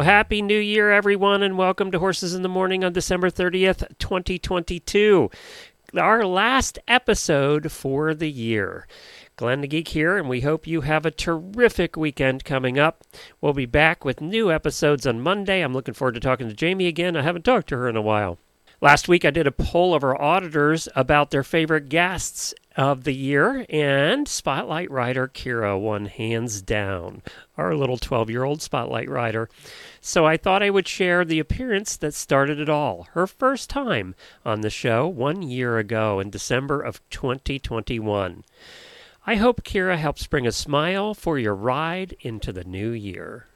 Well, Happy New Year, everyone, and welcome to Horses in the Morning on December 30th, 2022. Our last episode for the year. Glenn the Geek here, and we hope you have a terrific weekend coming up. We'll be back with new episodes on Monday. I'm looking forward to talking to Jamie again. I haven't talked to her in a while. Last week, I did a poll of our auditors about their favorite guests of the year, and Spotlight Rider Kira won hands down, our little 12 year old Spotlight Rider. So I thought I would share the appearance that started it all. Her first time on the show one year ago in December of 2021. I hope Kira helps bring a smile for your ride into the new year.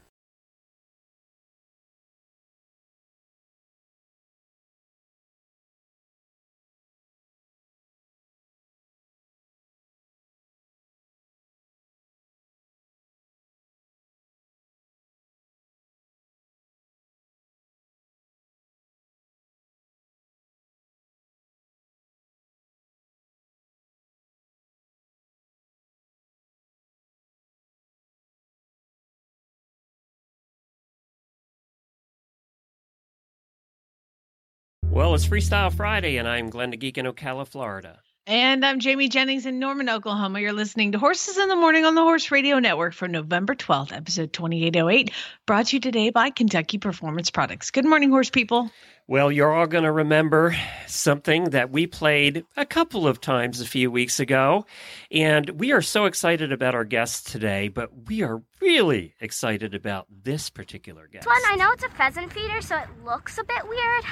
Well, it's Freestyle Friday, and I'm Glenn the Geek in Ocala, Florida. And I'm Jamie Jennings in Norman, Oklahoma. You're listening to Horses in the Morning on the Horse Radio Network for November 12th, episode 2808, brought to you today by Kentucky Performance Products. Good morning, horse people. Well, you're all going to remember something that we played a couple of times a few weeks ago. And we are so excited about our guests today, but we are really excited about this particular guest. This one, I know it's a pheasant feeder, so it looks a bit weird,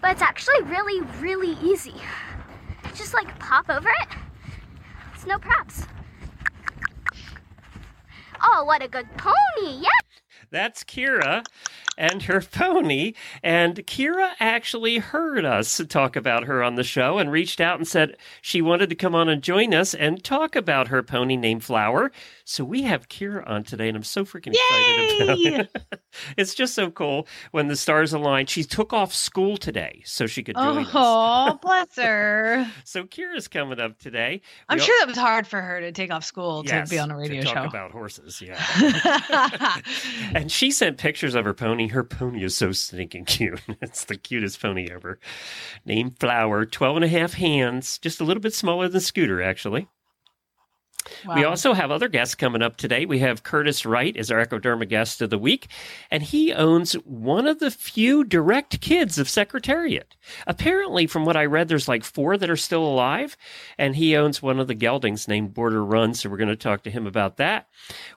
but it's actually really, really easy. Just like pop over it. It's no props. Oh, what a good pony! Yeah. That's Kira and her pony. And Kira actually heard us talk about her on the show and reached out and said she wanted to come on and join us and talk about her pony named Flower. So we have Kira on today, and I'm so freaking excited about it. it's just so cool when the stars align. She took off school today so she could join us. Oh, bless her. So Kira's coming up today. I'm We sure that was hard for her to take off school Yes, to be on a radio to talk show. about horses. Yeah. and she sent pictures of her pony. Her pony is so stinking cute. It's the cutest pony ever. Named Flower, 12 and a half hands, just a little bit smaller than Scooter, actually. We also have other guests coming up today. We have Curtis Wright as our Equiderma guest of the week, and he owns one of the few direct kids of Secretariat. Apparently, from what I read, there's like four that are still alive, and he owns one of the geldings named Border Run, so we're going to talk to him about that.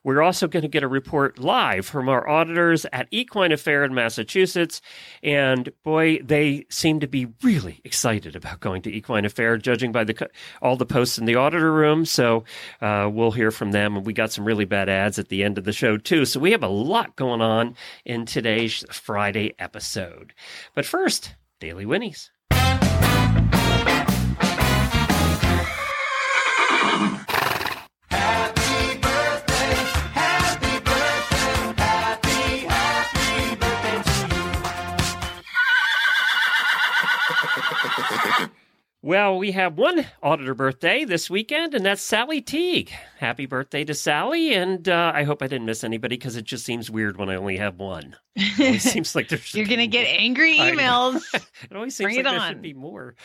We're also going to get a report live from our auditors at Equine Affaire in Massachusetts, and boy, they seem to be really excited about going to Equine Affaire, judging by the all the posts in the auditor room. So uh, we'll hear from them, and we got some really bad ads at the end of the show too. So we have a lot going on in today's Friday episode. But first, Daily Winnies. Well, we have one auditor birthday this weekend, and that's Sally Teague. Happy birthday to Sally, and uh, I hope I didn't miss anybody because it just seems weird when I only have one. It always seems like there should You're going to get angry emails. It always seems Bring like there on. should be more.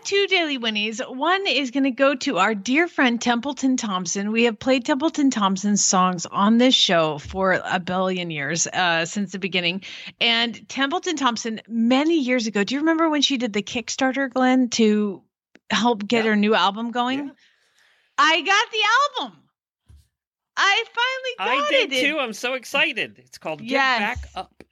Have two daily winnies. One is going to go to our dear friend Templeton Thompson. We have played Templeton Thompson's songs on this show for a billion years uh, since the beginning. And Templeton Thompson, many years ago, do you remember when she did the Kickstarter, Glenn, to help get Yeah. her new album going? Yeah. I got the album. I finally got it. I did it. too. I'm so excited. It's called Get Yes. Back Up.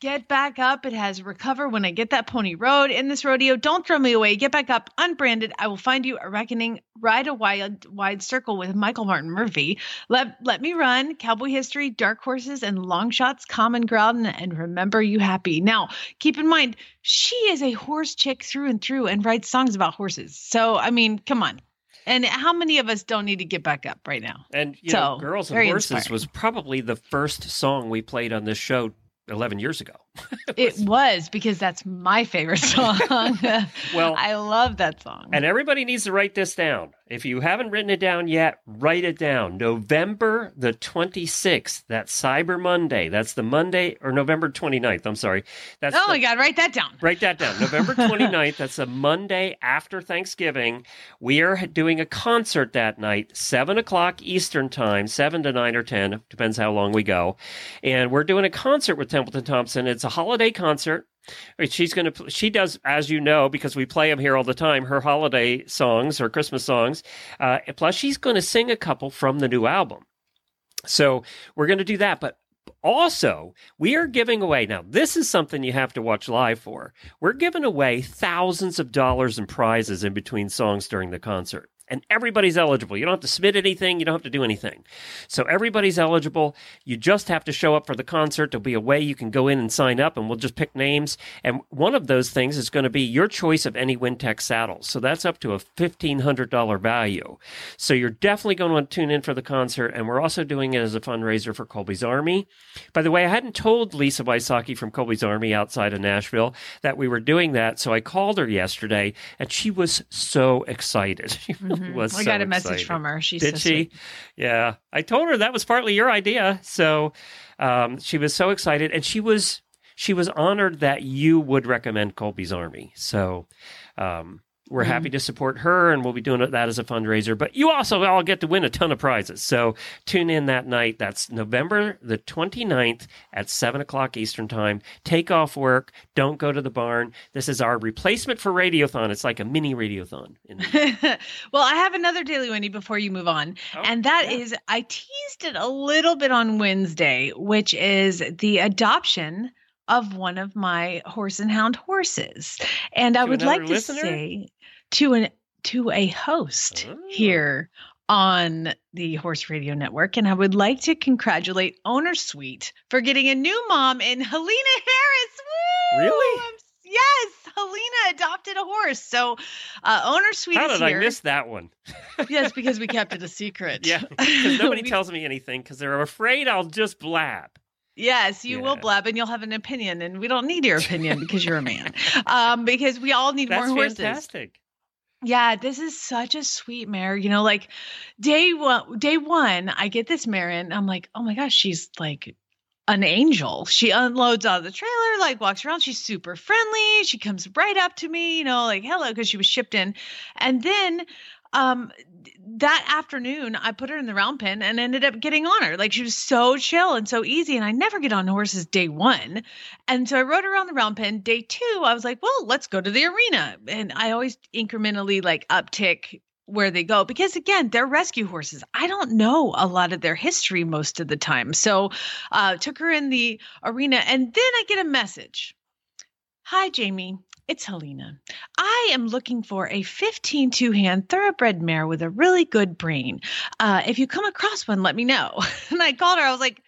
Get back up. It has recover when I get that pony road in this rodeo. Don't throw me away. Get back up, unbranded. I will find you a reckoning. Ride a wide wide circle with Michael Martin Murphey. Let let me run. Cowboy history, dark horses, and long shots. Common ground, and, and remember you happy. Now, keep in mind, she is a horse chick through and through, and writes songs about horses. So I mean, come on. And how many of us don't need to get back up right now? And you So, know, Girls and Horses inspiring. was probably the first song we played on this show 11 years ago. It was because that's my favorite song. Well, I love that song. And everybody needs to write this down. If you haven't written it down yet, write it down. November the 26th, that's Cyber Monday. That's the Monday, or November 29th, I'm sorry. That's oh the- my God, write that down. Write that down. November 29th, that's a Monday after Thanksgiving. We are doing a concert that night, 7 o'clock Eastern Time, 7 to 9 or 10, depends how long we go. And we're doing a concert with Templeton Thompson. It's a holiday concert. She's going to, she does, as you know, because we play them here all the time, her holiday songs, her Christmas songs. Uh, plus, she's going to sing a couple from the new album. So we're going to do that. But also, we are giving away now. This is something you have to watch live for. We're giving away thousands of dollars in prizes in between songs during the concert. And everybody's eligible. You don't have to submit anything. You don't have to do anything. So everybody's eligible. You just have to show up for the concert. There'll be a way you can go in and sign up, and we'll just pick names. And one of those things is going to be your choice of any Wintec saddles. So that's up to a $1,500 value. So you're definitely going to want to tune in for the concert. And we're also doing it as a fundraiser for Colby's Army. By the way, I hadn't told Lisa Wysocki from Colby's Army outside of Nashville that we were doing that. So I called her yesterday, and she was so excited. was Mm-hmm. I so got a message excited. from her. She's Did so she? sweet. Yeah. I told her that was partly your idea. So um, she was so excited, and she was she was honored that you would recommend Colby's Army. So um, we're Mm-hmm. happy to support her, and we'll be doing that as a fundraiser. But you also all get to win a ton of prizes. So tune in that night. That's November the 29th at 7 o'clock Eastern Time. Take off work. Don't go to the barn. This is our replacement for Radiothon. It's like a mini Radiothon. In- well, I have another Daily Winnie before you move on. Oh, and that yeah. is, I teased it a little bit on Wednesday, which is the adoption of one of my horse and hound horses. And I would like to listener? say to an to a host Oh. here on the Horse Radio Network. And I would like to congratulate Owner Suite for getting a new mom in Helena Harris. Woo! Really? I'm- yes, Helena adopted a horse. So uh, Owner Suite How is did. I miss that one? yes, because we kept it a secret. Yeah, because nobody We- tells me anything because they're afraid I'll just blab. Yes, you will blab and you'll have an opinion, and we don't need your opinion because you're a man. Um, because we all need That's more horses. fantastic. Yeah, this is such a sweet mare. You know, like day one, day one, I get this mare and I'm like, oh my gosh, she's like an angel. She unloads out of the trailer, like walks around. She's super friendly. She comes right up to me, you know, like hello, because she was shipped in. And then um that afternoon I put her in the round pen and ended up getting on her. Like she was so chill and so easy. And I never get on horses day one. And so I rode her around the round pen. Day two, I was like, well, let's go to the arena. And I always incrementally like uptick where they go because again they're rescue horses i don't know a lot of their history most of the time so uh took her in the arena and then i get a message hi jamie it's helena i am looking for a 15 two-hand thoroughbred mare with a really good brain uh if you come across one let me know and i called her i was like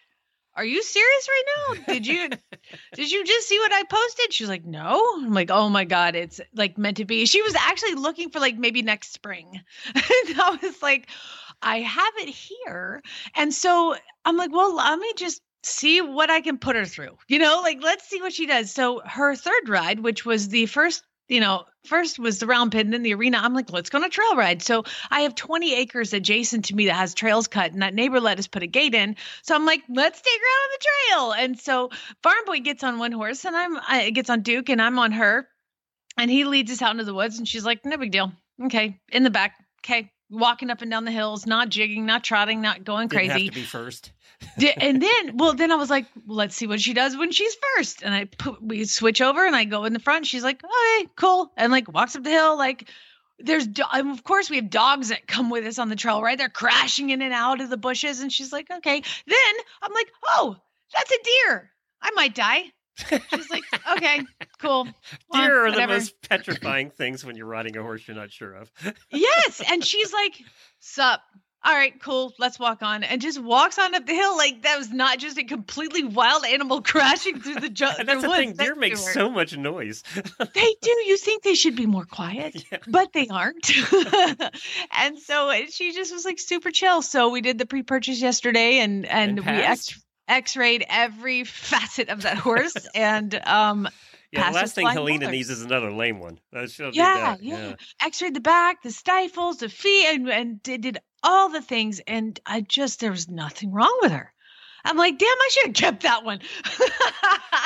are you serious right now did you did you just see what I posted? She's like, no. I'm like, oh my God, it's like meant to be. She was actually looking for like maybe next spring. and I was like, I have it here. And so I'm like, well, let me just see what I can put her through. You know, like let's see what she does. So her third ride, which was the first, you know, first was the round pin, then the arena. I'm like, let's go on a trail ride. So I have 20 acres adjacent to me that has trails cut, and that neighbor let us put a gate in. So I'm like, let's take her out on the trail. And so Farm Boy gets on one horse, and I'm I gets on Duke, and I'm on her, and he leads us out into the woods. And she's like, no big deal. Okay, in the back. Okay, walking up and down the hills, not jigging, not trotting, not going Didn't crazy. have to be first. And then, well, then I was like, well, let's see what she does when she's first. And I put, we switch over and I go in the front. She's like, okay, cool. And like walks up the hill. Like there's, do- and of course we have dogs that come with us on the trail, right? They're crashing in and out of the bushes. And she's like, okay. Then I'm like, oh, that's a deer. I might die. She's like, okay, cool. Well, Deer are the most petrifying things when you're riding a horse you're not sure of. Yes. And she's like, sup. All right, cool. Let's walk on. And just walks on up the hill like that was not just a completely wild animal crashing through the, jungle. And that's the thing, deer make so much noise. They do. You think they should be more quiet, Yeah. but they aren't. and so she just was like super chill. So we did the pre-purchase yesterday, and and, And we passed? X-rayed every facet of that horse, and um Yeah, the last thing Helena colors. needs is another lame one. Uh, she'll yeah, that, yeah, X-rayed the back, the stifles, the feet, and and did, did all the things. And I just there was nothing wrong with her. I'm like, damn, I should have kept that one.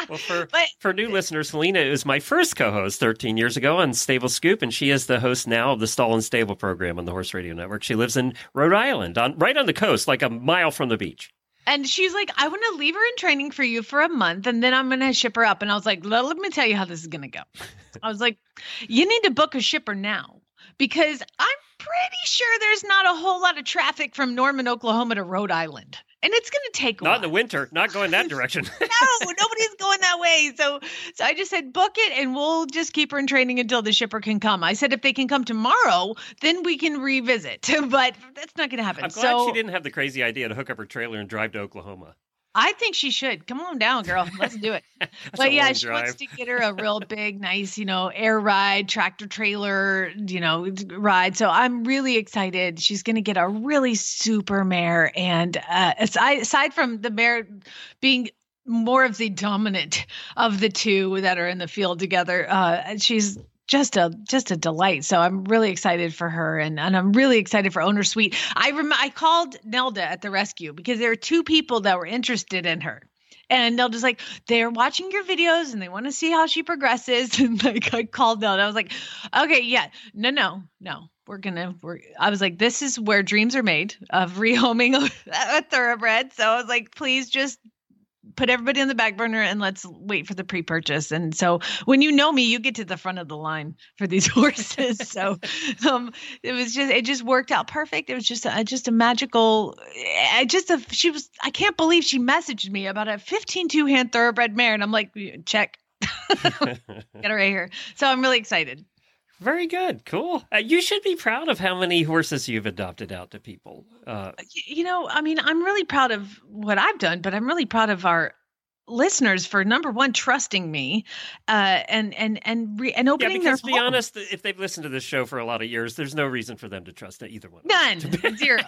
Well, for but for new listeners, Helena is my first co-host 13 years ago on Stable Scoop, and she is the host now of the Stall and Stable program on the Horse Radio Network. She lives in Rhode Island, on right on the coast, like a mile from the beach. And she's like, I want to leave her in training for you for a month and then I'm going to ship her up. And I was like, let, me tell you how this is going to go. I was like, you need to book a shipper now because I'm pretty sure there's not a whole lot of traffic from Norman, Oklahoma to Rhode Island. And it's going to take a Not in the winter, not going that direction. no, nobody's going that way. So, so I just said book it, and we'll just keep her in training until the shipper can come. I said if they can come tomorrow, then we can revisit. But that's not going to happen. I'm glad so she didn't have the crazy idea to hook up her trailer and drive to Oklahoma. I think she should come on down, girl. Let's do it. But yeah, she drive. wants to get her a real big, nice, you know, air ride, tractor trailer, you know, ride. So I'm really excited. She's going to get a really super mare, and uh, aside aside from the mare being more of the dominant of the two that are in the field together, uh, she's just a just a delight. So I'm really excited for her, and and I'm really excited for Owner Sweet. I rem- I called Nelda at the rescue because there are two people that were interested in her. And they'll just like they're watching your videos and they want to see how she progresses. And like I called them, I was like, okay, yeah, no, no, no, we're gonna. We're. I was like, this is where dreams are made of rehoming a, a thoroughbred. So I was like, please just put everybody on the back burner and let's wait for the pre-purchase. And so when you know me, you get to the front of the line for these horses. so um it was just it just worked out perfect. It was just a just a magical I just a, she was I can't believe she messaged me about a 15 two hand thoroughbred mare and I'm like check get her right here. So I'm really excited. Very good, cool. Uh, you should be proud of how many horses you've adopted out to people. Uh, You know, I mean, I'm really proud of what I've done, but I'm really proud of our listeners for number one trusting me uh and and and re- and yeah, opening because to be home. honest, if they've listened to this show for a lot of years, there's no reason for them to trust either one. None, zero.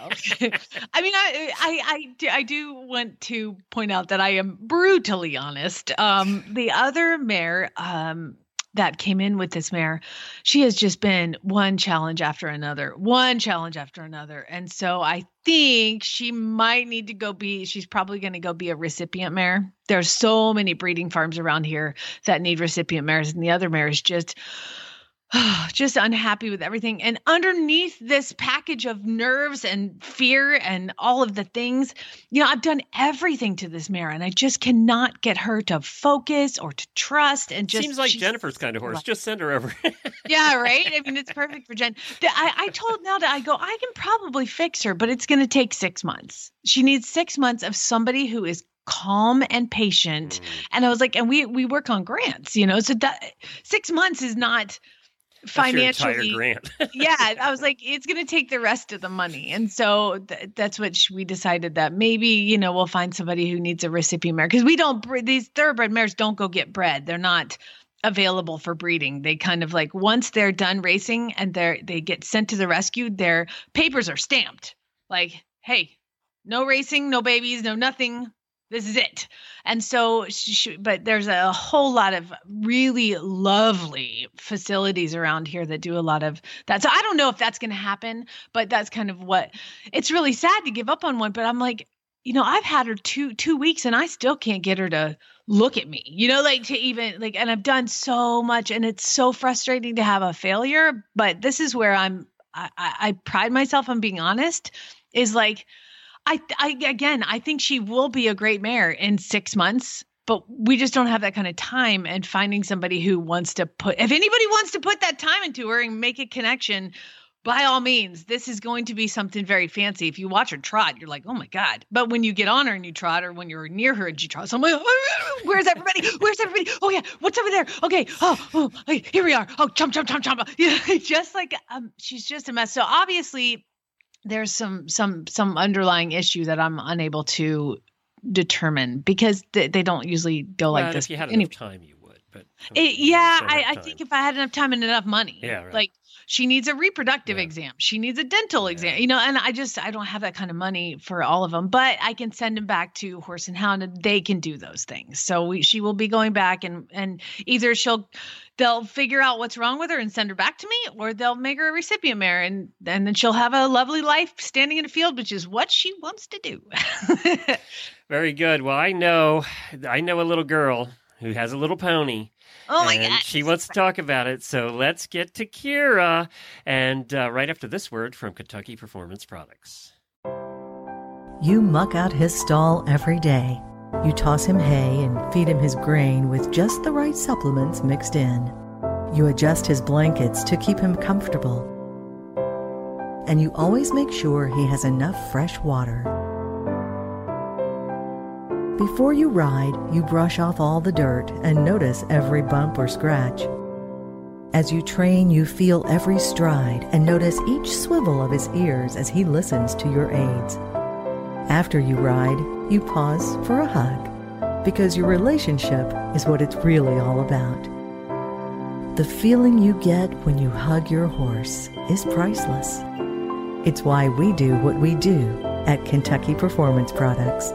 I mean, I, I, I, do, I do want to point out that I am brutally honest. Um, the other mayor, um, that came in with this mare, she has just been one challenge after another, one challenge after another, and so I think she might need to go be. She's probably going to go be a recipient mare. There's so many breeding farms around here that need recipient mares, and the other mare is just just unhappy with everything. And underneath this package of nerves and fear and all of the things, you know, I've done everything to this mare and I just cannot get her to focus or to trust. And just Seems like Jennifer's kind of horse. Just send her over. Yeah, right. I mean, it's perfect for Jen. I, I told Nelda, I go, I can probably fix her, but it's going to take six months. She needs six months of somebody who is calm and patient. Mm. And I was like, and we we work on grants, you know, so that six months is not That's your entire financially grant. yeah i was like it's going to take the rest of the money. And so th- that's what sh- we decided that maybe you know we'll find somebody who needs a recipient mare because we don't these thoroughbred mares don't go get bred. They're not available for breeding. They kind of like once they're done racing and they're they get sent to the rescue their papers are stamped. Like hey no racing no babies no nothing this is it. And so she, but there's a whole lot of really lovely facilities around here that do a lot of that. So i don't know if that's going to happen but that's kind of what it's really sad to give up on one but i'm like you know i've had her two two weeks and i still can't get her to look at me you know like to even like and i've done so much and it's so frustrating to have a failure but this is where i'm i, I pride myself on being honest is like I, I again, I think she will be a great mayor in six months, but we just don't have that kind of time. And finding somebody who wants to put, if anybody wants to put that time into her and make a connection, by all means, this is going to be something very fancy. If you watch her trot, you're like, oh my God. But when you get on her and you trot, or when you're near her and she trots, I'm like, oh, where's everybody? Where's everybody? Oh yeah, what's over there? Okay, oh, oh here we are. Oh, jump, jump, jump, jump. Yeah, just like um, she's just a mess. So obviously, there's some some some underlying issue that I'm unable to determine because they, they don't usually go Well, like this. If you had Any- enough time, you would. But it, yeah, I, I think if I had enough time and enough money, Yeah, right. like she needs a reproductive Yeah. exam, she needs a dental Yeah. exam, you know, and I just I don't have that kind of money for all of them, but I can send them back to Horse and Hound, and they can do those things. So we, she will be going back, and and either she'll they'll figure out what's wrong with her and send her back to me, or they'll make her a recipient mare, and and then she'll have a lovely life standing in a field, which is what she wants to do. Very good. Well, I know, I know a little girl who has a little pony. Oh my and god, she wants to talk about it. So let's get to Kira, and uh, right after this word from Kentucky Performance Products. You muck out his stall every day. You toss him hay and feed him his grain with just the right supplements mixed in. You adjust his blankets to keep him comfortable. And you always make sure he has enough fresh water. Before you ride, you brush off all the dirt and notice every bump or scratch. As you train, you feel every stride and notice each swivel of his ears as he listens to your aids. After you ride, you pause for a hug because your relationship is what it's really all about. The feeling you get when you hug your horse is priceless. It's why we do what we do at Kentucky Performance Products.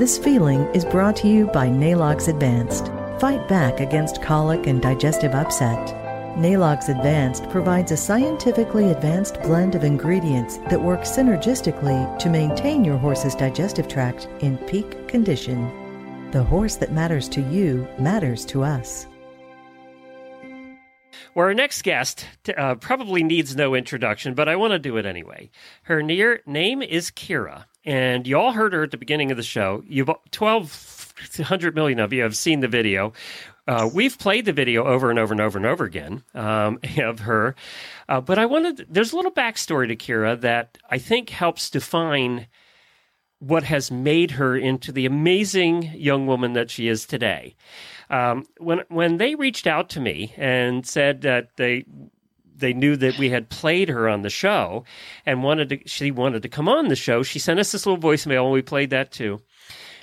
This feeling is brought to you by Neigh-Lox Advanced. Fight back against colic and digestive upset. Neigh-Lox Advanced provides a scientifically advanced blend of ingredients that work synergistically to maintain your horse's digestive tract in peak condition. The horse that matters to you matters to us. Well, our next guest uh, probably needs no introduction, but I want to do it anyway. Her near name is Kira, and you all heard her at the beginning of the show. You've twelve hundred million of you have seen the video. Uh, we've played the video over and over and over and over again um, of her, uh, but I wanted. There's a little backstory to Kira that I think helps define what has made her into the amazing young woman that she is today. Um, when when they reached out to me and said that they they knew that we had played her on the show and wanted to she wanted to come on the show, she sent us this little voicemail and we played that too.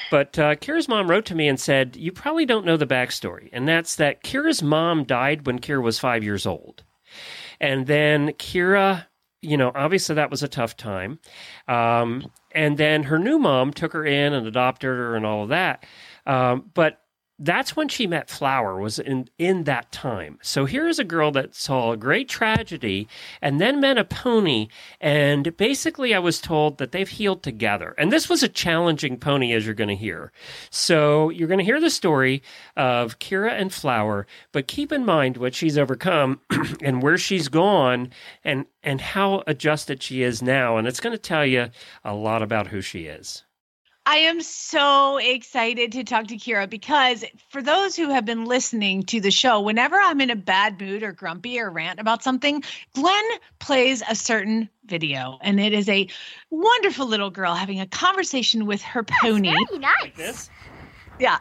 But uh, Kira's mom wrote to me and said, "You probably don't know the backstory, and that's that Kira's mom died when Kira was five years old, and then Kira." You know, obviously that was a tough time. Um, and then her new mom took her in and adopted her and all of that. Um, but that's when she met Flower was in in that time. So here is a girl that saw a great tragedy and then met a pony and basically I was told that they've healed together. And this was a challenging pony as you're going to hear. So you're going to hear the story of Kira and Flower, but keep in mind what she's overcome and where she's gone and and how adjusted she is now and it's going to tell you a lot about who she is. I am so excited to talk to Kira because for those who have been listening to the show, whenever I'm in a bad mood or grumpy or rant about something, Glenn plays a certain video. And it is a wonderful little girl having a conversation with her pony. Very nice. This Yeah.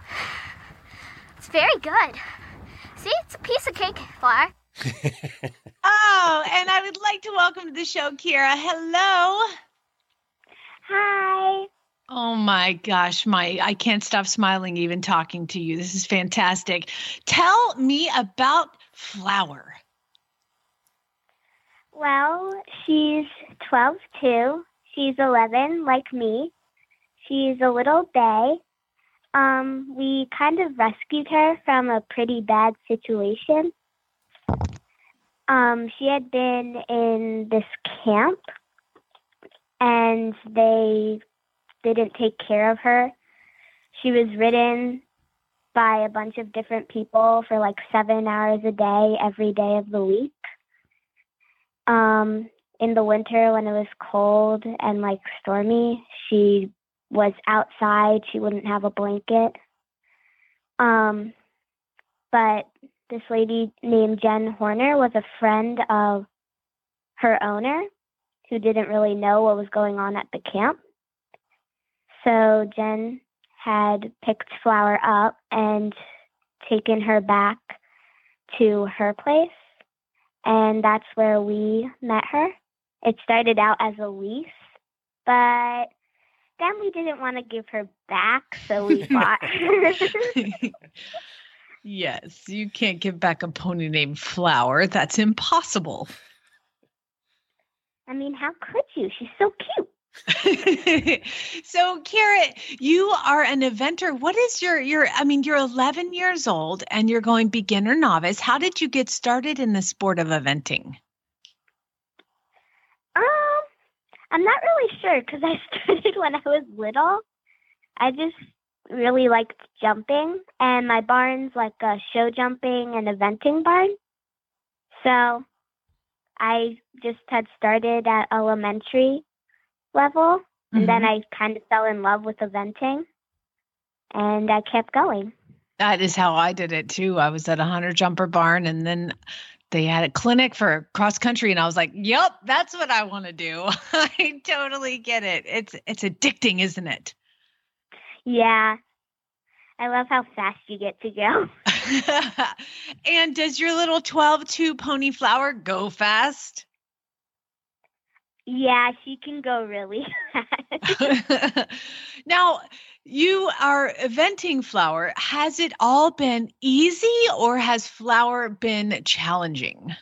It's very good. See, it's a piece of cake, Flower. Oh, and I would like to welcome to the show, Kira. Hello. Hi. Oh my gosh, my I can't stop smiling even talking to you. This is fantastic. Tell me about Flower. Well, she's 12 too. She's 11, like me. She's a little bay. Um, we kind of rescued her from a pretty bad situation. Um, she had been in this camp and they didn't take care of her. She was ridden by a bunch of different people for like seven hours a day, every day of the week um in the winter when it was cold and like stormy she was outside she wouldn't have a blanket um but this lady named jen horner was a friend of her owner, who didn't really know what was going on at the camp. So Jen had picked Flower up and taken her back to her place, and that's where we met her. It started out as a lease, but then we didn't want to give her back, so we bought her. yes, you can't give back a pony named Flower. That's impossible. I mean, how could you? She's so cute. so Kara, you are an eventer. What is your your I mean, you're 11 years old and you're going beginner novice. How did you get started in the sport of eventing? Um, I'm not really sure because I started when I was little. I just really liked jumping, and my barn's like a show jumping and eventing barn. So I just had started at elementary level, and then mm-hmm. I kind of fell in love with eventing, and I kept going. That is how I did it too. I was at a hunter jumper barn and then they had a clinic for cross country and I was like, "Yep, that's what I want to do." I totally get it. It's it's addicting, isn't it? Yeah. I love how fast you get to go. and does your little 12-2 pony flower go fast? Yeah, she can go really fast. now, you are eventing flower. Has it all been easy or has flower been challenging?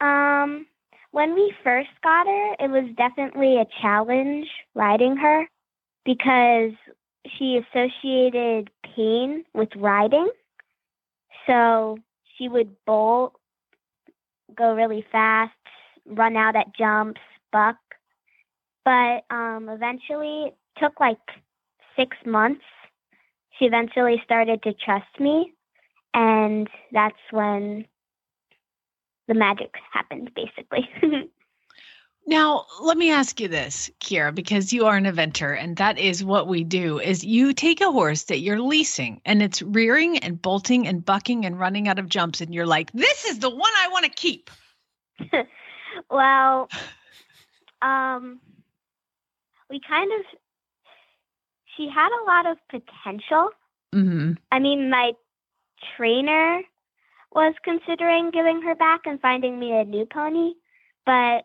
Um, when we first got her, it was definitely a challenge riding her because she associated pain with riding. So she would bolt, go really fast, run out at jumps, buck. But um, eventually, it took like six months. She eventually started to trust me, and that's when the magic happened, basically. Now, let me ask you this, Kira, because you are an eventer and that is what we do is you take a horse that you're leasing and it's rearing and bolting and bucking and running out of jumps and you're like, "This is the one I want to keep." well, um we kind of she had a lot of potential. Mhm. I mean, my trainer was considering giving her back and finding me a new pony, but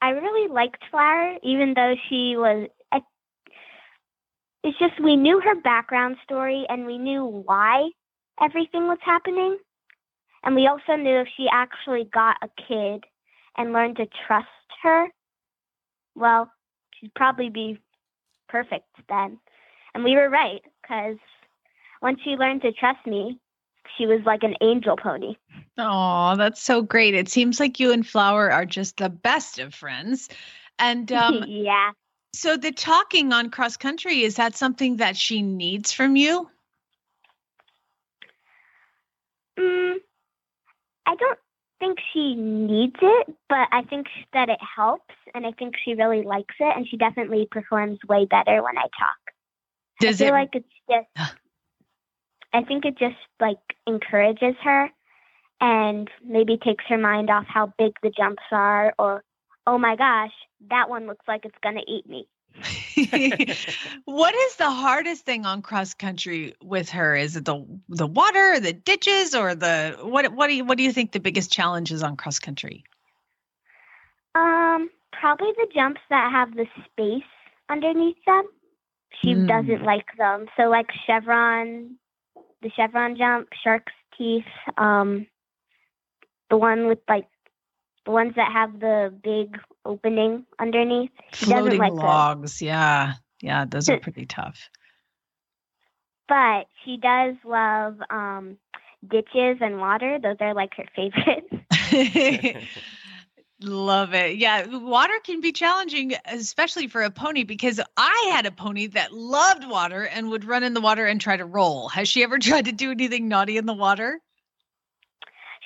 I really liked Flower, even though she was. I, it's just we knew her background story and we knew why everything was happening. And we also knew if she actually got a kid and learned to trust her, well, she'd probably be perfect then. And we were right, because once she learned to trust me, she was like an angel pony. Oh, that's so great. It seems like you and Flower are just the best of friends. And um, yeah. so the talking on cross country, is that something that she needs from you? Mm, I don't think she needs it, but I think that it helps, and I think she really likes it, and she definitely performs way better when I talk. Does I feel it like it's just. I think it just like encourages her, and maybe takes her mind off how big the jumps are, or oh my gosh, that one looks like it's gonna eat me. what is the hardest thing on cross country with her? Is it the the water, or the ditches, or the what? What do you what do you think the biggest challenge is on cross country? Um, probably the jumps that have the space underneath them. She Mm. doesn't like them. So like chevron, the chevron jump, shark's teeth, um, the one with like the ones that have the big opening underneath. She doesn't Floating like those. logs, yeah, yeah, those are pretty tough. But she does love um ditches and water. Those are like her favorites. Love it. Yeah, water can be challenging, especially for a pony, because I had a pony that loved water and would run in the water and try to roll. Has she ever tried to do anything naughty in the water?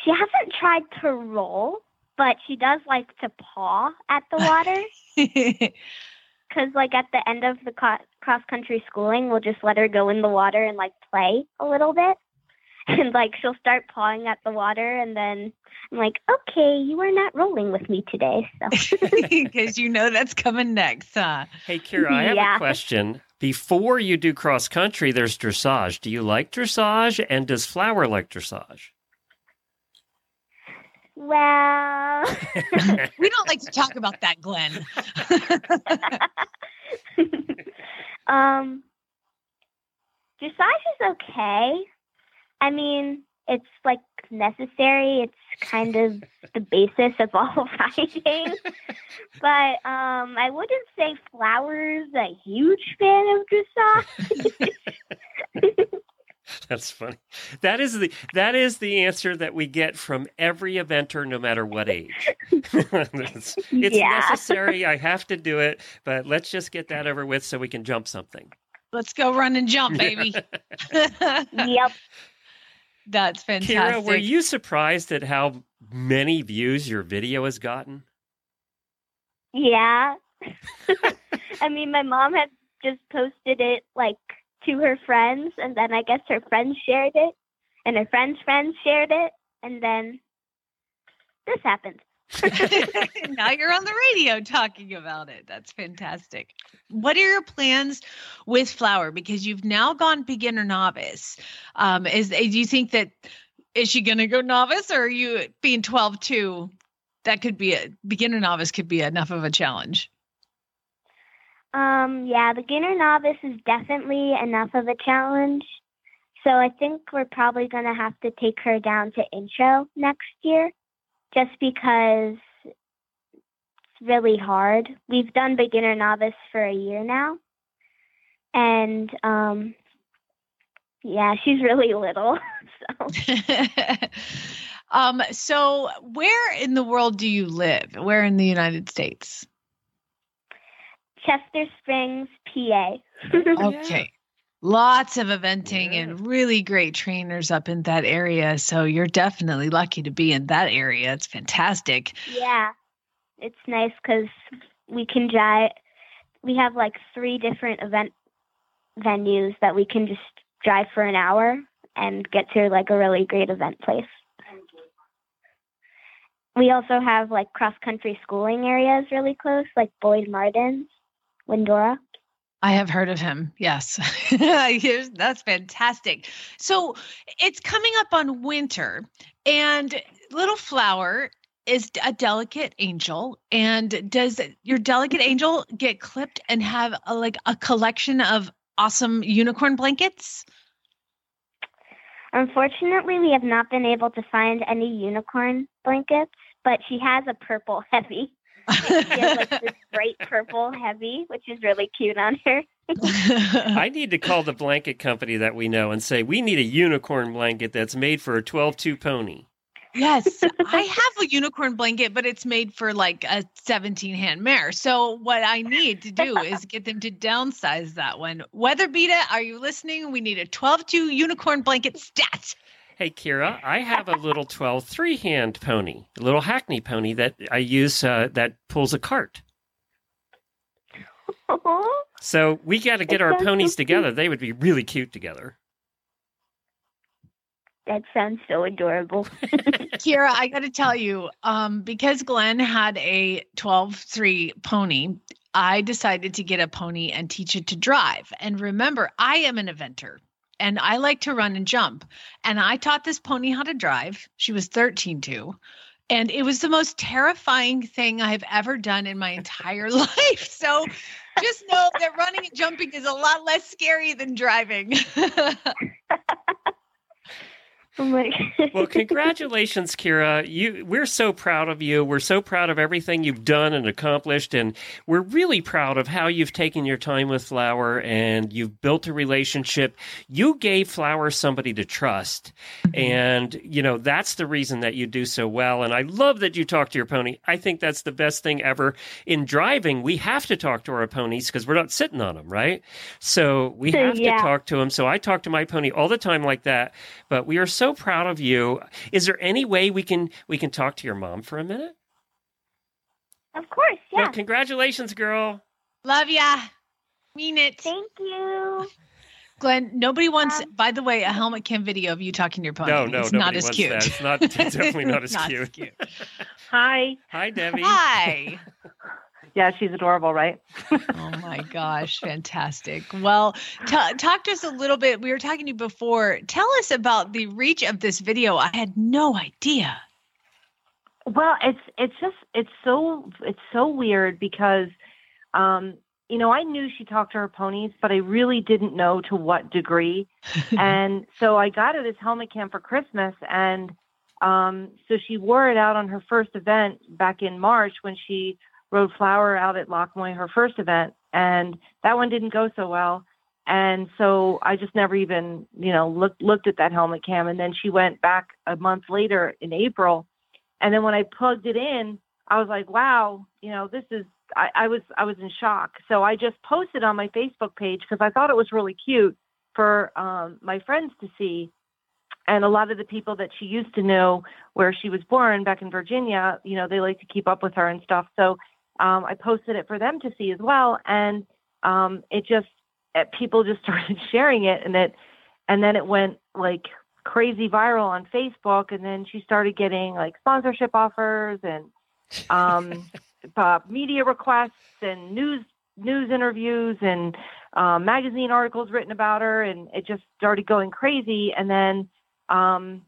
She hasn't tried to roll, but she does like to paw at the water. because like at the end of the co- cross country schooling we'll just let her go in the water and like play a little bit and like she'll start pawing at the water, and then I'm like, okay, you are not rolling with me today. So Because you know that's coming next, huh? Hey, Kira, I have Yeah. a question. Before you do cross country, there's dressage. Do you like dressage? And does Flower like dressage? Well, We don't like to talk about that, Glenn. um, dressage is okay. I mean, it's like necessary. It's kind of the basis of all riding. but um, I wouldn't say Flower's a huge fan of dressage. That's funny. That is the that is the answer that we get from every eventer, no matter what age. it's it's Yeah. necessary. I have to do it, but let's just get that over with so we can jump something. Let's go run and jump, baby. yep. That's fantastic. Kira, were you surprised at how many views your video has gotten? Yeah. I mean, my mom had just posted it like to her friends, and then I guess her friends shared it, and her friends' friends shared it, and then this happened. now you're on the radio talking about it. That's fantastic. What are your plans with Flower? Because you've now gone beginner novice. Um, is do you think that is she going to go novice, or are you being 12 too? That could be a beginner novice could be enough of a challenge. Um, yeah, beginner novice is definitely enough of a challenge. So I think we're probably going to have to take her down to intro next year just because it's really hard. We've done beginner novice for a year now. And um yeah, she's really little. So um, so where in the world do you live? Where in the United States? Chester Springs, PA. Okay. Lots of eventing and really great trainers up in that area. So you're definitely lucky to be in that area. It's fantastic. Yeah, it's nice because we can drive. We have like three different event venues that we can just drive for an hour and get to like a really great event place. We also have like cross country schooling areas really close, like Boyd Martins, Windurra. I have heard of him. Yes. That's fantastic. So it's coming up on winter, and Little Flower is a delicate angel. And does your delicate angel get clipped and have a, like a collection of awesome unicorn blankets? Unfortunately, we have not been able to find any unicorn blankets, but she has a purple heavy. She has like this bright purple heavy, which is really cute on her. I need to call the blanket company that we know and say we need a unicorn blanket that's made for a 12-2 pony. Yes, I have a unicorn blanket, but it's made for like a 17 hand mare. So what I need to do is get them to downsize that one. WeatherBeeta, are you listening? We need a 12 2 unicorn blanket stat. Hey, Kira, I have a little 12 three hand pony, a little hackney pony that I use uh, that pulls a cart. So we got to get That our sounds so ponies together. They would be really cute together. that sounds so adorable. Kira, I got to tell you, um, because Glenn had a 12 3 pony, I decided to get a pony and teach it to drive. And remember, I am an eventer and I like to run and jump. And I taught this pony how to drive. She was 13 too. And it was the most terrifying thing I've ever done in my entire life. So just know that running and jumping is a lot less scary than driving. Oh my Well, congratulations, Kira. You, we're so proud of you. We're so proud of everything you've done and accomplished, and we're really proud of how you've taken your time with Flower and you've built a relationship. You gave Flower somebody to trust, mm-hmm. and you know that's the reason that you do so well. And I love that you talk to your pony. I think that's the best thing ever. In driving, we have to talk to our ponies because we're not sitting on them, right? So we have Yeah. to talk to them. So I talk to my pony all the time like that. But we are so proud of you. Is there any way we can we can talk to your mom for a minute? Of course, yeah. Well, congratulations, girl. Love ya. Mean it. Thank you. Glenn, nobody wants. Um, by the way, a helmet cam video of you talking to your pony. No, no, it's nobody not as wants cute. that. It's not- it's definitely not as cute. Hi. Hi, Debbie. Hi. Yeah, she's adorable, right? oh my gosh, fantastic. Well, t- talk to us a little bit. We were talking to you before. Tell us about the reach of this video. I had no idea. Well, it's it's just it's so it's so weird because um you know, I knew she talked to her ponies, but I really didn't know to what degree. and so I got her this helmet cam for Christmas and um so she wore it out on her first event back in March when she rode Flower out at Lockmoy, her first event, and that one didn't go so well. And so I just never even, you know, looked looked at that helmet cam. And then she went back a month later in April, and then when I plugged it in, I was like, wow, you know, this is. I, I was I was in shock. So I just posted on my Facebook page because I thought it was really cute for um, my friends to see. And a lot of the people that she used to know where she was born back in Virginia, you know, they like to keep up with her and stuff. So um, I posted it for them to see as well, and um, it just uh, people just started sharing it, and it and then it went like crazy viral on Facebook, and then she started getting like sponsorship offers and um, uh, media requests and news news interviews and um, magazine articles written about her, and it just started going crazy, and then um,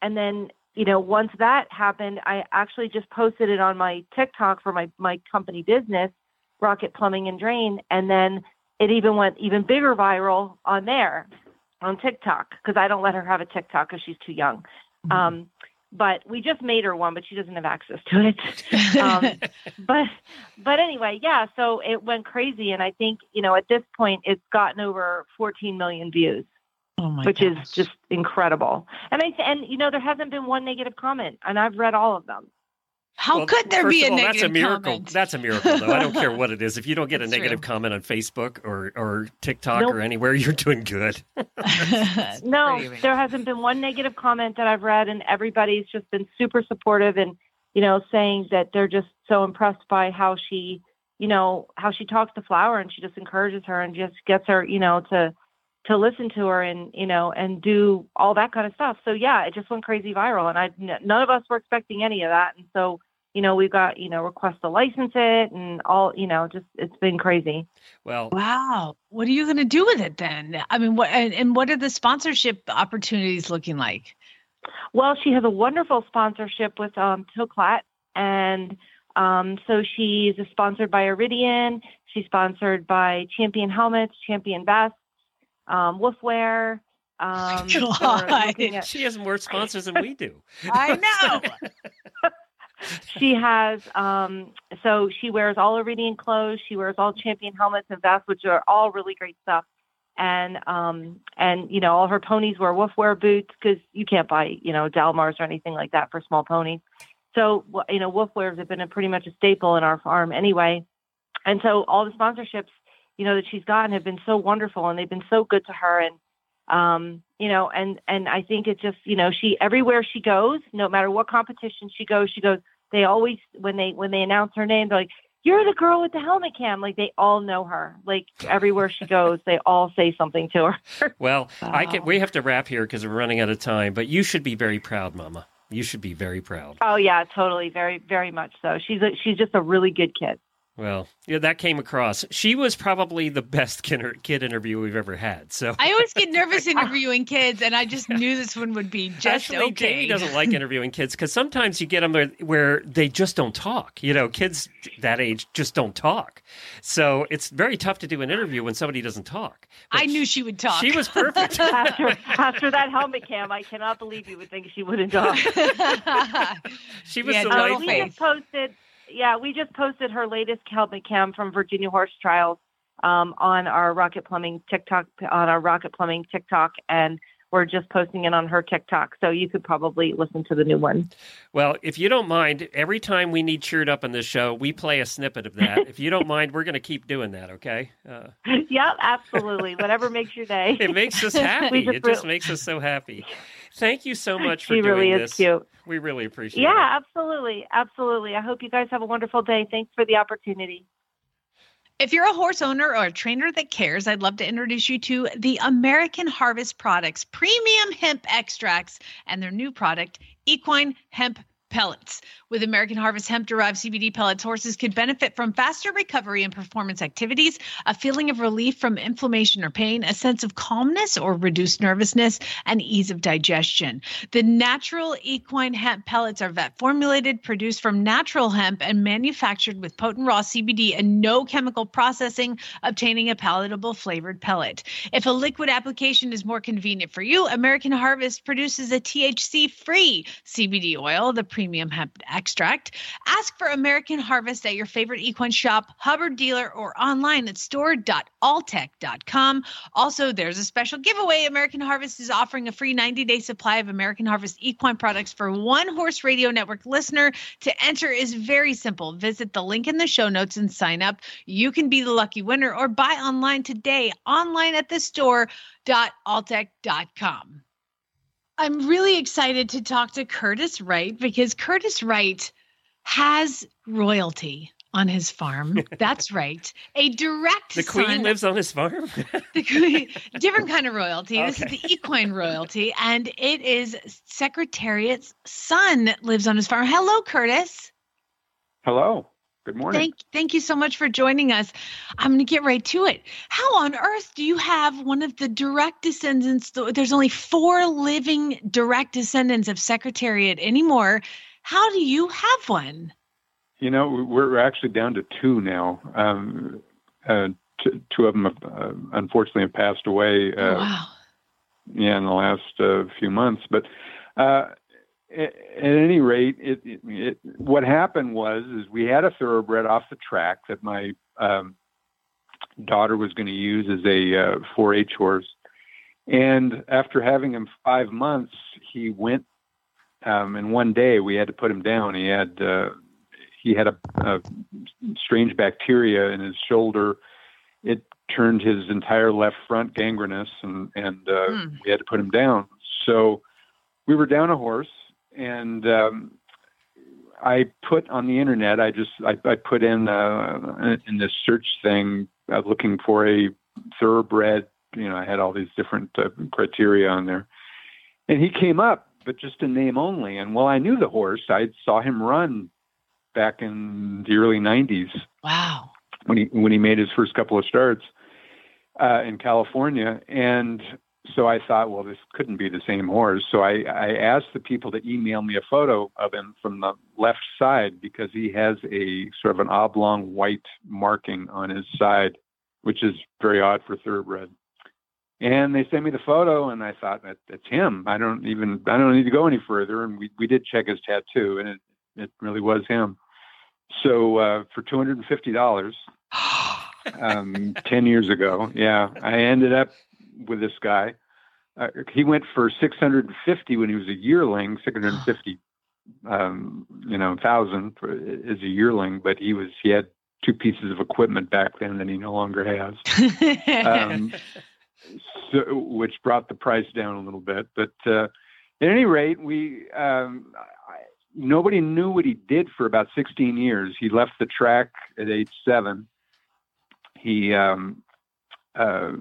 and then you know, once that happened, I actually just posted it on my TikTok for my my company business, Rocket Plumbing and Drain, and then it even went even bigger viral on there, on TikTok, because I don't let her have a TikTok because she's too young. Um, but we just made her one, but she doesn't have access to it. um, but but anyway, yeah. So it went crazy, and I think you know at this point it's gotten over 14 million views Oh my which gosh. is just incredible. And I and you know there hasn't been one negative comment, and I've read all of them. How Well, could there be a of all, negative That's a miracle. comment? That's a miracle, though. I don't care what it is. If you don't get a negative true. comment on Facebook or, or TikTok Nope. or anywhere, you're doing good. No, there hasn't been one negative comment that I've read, and everybody's just been super supportive and you know saying that they're just so impressed by how she, you know, how she talks to Flower, and she just encourages her and just gets her, you know, to to listen to her and you know and do all that kind of stuff. So yeah, it just went crazy viral, and I n- none of us were expecting any of that, and so you know we got you know requests to license it and all you know just it's been crazy. Well, Wow. What are you going to do with it then? I mean, what and, and what are the sponsorship opportunities looking like? Well, she has a wonderful sponsorship with um, Toklat, and um, so she's sponsored by Iridian. She's sponsored by Champion Helmets, Champion Vests, um, Woof Wear. Um, so we're God. looking at- she has more sponsors than we do. I know. she has um, so she wears all Iridian clothes. She wears all Champion helmets and vests, which are all really great stuff. And um, and you know all her ponies wear Woof Wear boots because you can't buy you know Dalmars or anything like that for small ponies. So you know Woof Wears have been a pretty much a staple in our farm anyway. And so all the sponsorships you know that she's gotten have been so wonderful and they've been so good to her and um you know and and i think it just you know she everywhere she goes no matter what competition she goes she goes they always when they when they announce her name they're like you're the girl with the helmet cam. Like they all know her. Like everywhere she goes they all say something to her. Well, I can, we have to wrap here because we're running out of time, but you should be very proud, Mama. You should be very proud. oh yeah totally. Very very much so. She's a, she's just a really good kid Well, yeah, that came across. She was probably the best kid, kid interview we've ever had. So I always get nervous interviewing kids, and I just knew this one would be just Actually, okay. Jamie doesn't like interviewing kids because sometimes you get them where, where they just don't talk. You know, kids that age just don't talk. So it's very tough to do an interview when somebody doesn't talk. But I knew she would talk. She was perfect. after after that helmet cam i cannot believe you would think she wouldn't talk she was Yeah, the total Uh, we faith. just posted, yeah, we just posted her latest helmet cam from Virginia Horse Trials um, on our Rocket Plumbing TikTok, on our Rocket Plumbing TikTok, and we're just posting it on her TikTok. So you could probably listen to the new one. Well, if you don't mind, every time we need cheered up on this show, we play a snippet of that. if you don't mind, we're going to keep doing that. Okay? Uh, yep, absolutely. Whatever makes your day. it makes us happy. just it just makes us so happy. Thank you so much for she doing really this. is cute. We really appreciate Yeah, it. Yeah, absolutely, absolutely. I hope you guys have a wonderful day. Thanks for the opportunity. If you're a horse owner or a trainer that cares, I'd love to introduce you to the American Harvest Products premium hemp extracts and their new product, Equine Hemp pellets. With American Harvest hemp derived CBD pellets, horses could benefit from faster recovery and performance activities, a feeling of relief from inflammation or pain, a sense of calmness or reduced nervousness, and ease of digestion. The natural equine hemp pellets are vet formulated, produced from natural hemp, and manufactured with potent raw CBD and no chemical processing, obtaining a palatable flavored pellet. If a liquid application is more convenient for you, American Harvest produces a THC free CBD oil, the premium hemp extract. Ask for American Harvest at your favorite equine shop, Hubbard dealer, or online at store.alltech.com. Also, there's a special giveaway. American Harvest is offering a free 90 day supply of American Harvest equine products for one Horse Radio Network listener. To enter is very simple. Visit the link in the show notes and sign up. You can be the lucky winner or buy online today, online at the store.alltech.com. I'm really excited to talk to Curtis Wright because Curtis Wright has royalty on his farm. That's right. A direct The queen son- lives on his farm. the queen, different kind of royalty. This is the equine royalty, and it is Secretariat's son that lives on his farm. Hello, Curtis. Hello. Good morning. Thank, thank you so much for joining us. I'm going to get right to it. How on earth do you have one of the direct descendants? There's only four living direct descendants of Secretariat anymore. How do you have one? you know, we're actually down to two now. Um, uh, t- two of them, have, uh, unfortunately, have passed away. Uh, wow. Yeah, in the last uh, few months. But uh, at, any rate, it, it, it, what happened was is we had a thoroughbred off the track that my um, daughter was going to use as a uh, 4-H horse, and after having him five months, he went. Um, and one day we had to put him down. He had uh, he had a, a strange bacteria in his shoulder. It turned his entire left front gangrenous, and and uh, Hmm. we had to put him down. So we were down a horse, and um, I put on the internet. I just I, I put in uh, in this search thing uh, looking for a thoroughbred. You know, I had all these different uh, criteria on there, and he came up, but just a name only. And while I knew the horse, I saw him run back in the early '90s Wow. when he when he made his first couple of starts uh, in California, and so I thought, well, this couldn't be the same horse. So I, I asked the people to email me a photo of him from the left side because he has a sort of an oblong white marking on his side, which is very odd for thoroughbred. And they sent me the photo, and I thought that that's him. I don't even I don't need to go any further. And we we did check his tattoo, and it it really was him. So uh, for two hundred and fifty dollars, um, 10 years ago. Yeah, I ended up with this guy. Uh, he went for 650 when he was a yearling, 650, um, you know, thousand for, as a yearling, but he was, he had two pieces of equipment back then that he no longer has, um, so, which brought the price down a little bit. But uh, at any rate, we, um, I, nobody knew what he did for about 16 years. He left the track at age seven he um uh,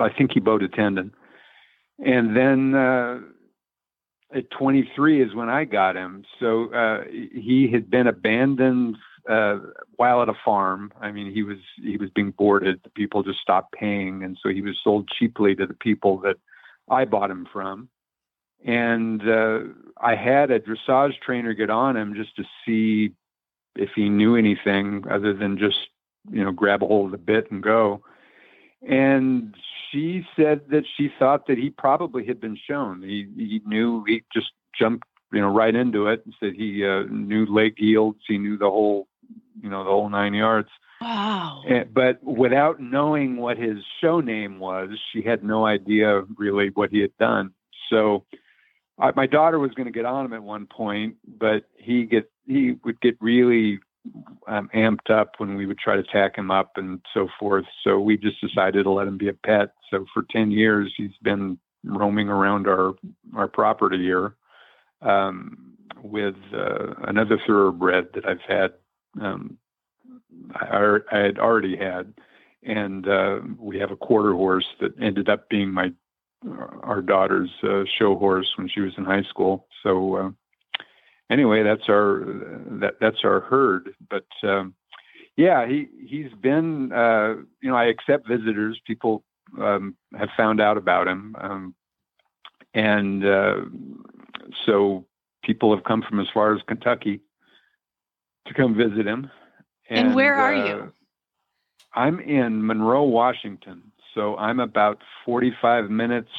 I think he bowed a tendon. And then uh at 23 is when I got him. So uh he had been abandoned uh while at a farm. I mean he was he was being boarded. The people just stopped paying and so he was sold cheaply to the people that I bought him from. And uh I had a dressage trainer get on him just to see if he knew anything other than just you know, grab a hold of the bit and go. And she said that she thought that he probably had been shown. He he knew he just jumped, you know, right into it. and Said he uh, knew leg yields. He knew the whole, you know, the whole nine yards. wow. And, but without knowing what his show name was, she had no idea really what he had done. So I, my daughter was going to get on him at one point, but he get he would get really um, amped up when we would try to tack him up and so forth. So we just decided to let him be a pet. So for 10 years, he's been roaming around our, our property here um, with uh, another thoroughbred that I've had um, I, I had already had, and uh, we have a quarter horse that ended up being my our daughter's uh, show horse when she was in high school. So uh, anyway, that's our that that's our herd. But um, yeah, he he's been uh, you know I accept visitors. People um, have found out about him, um, and uh, so people have come from as far as Kentucky to come visit him. And, where are uh, you? I'm in Monroe, Washington. So I'm about 45 minutes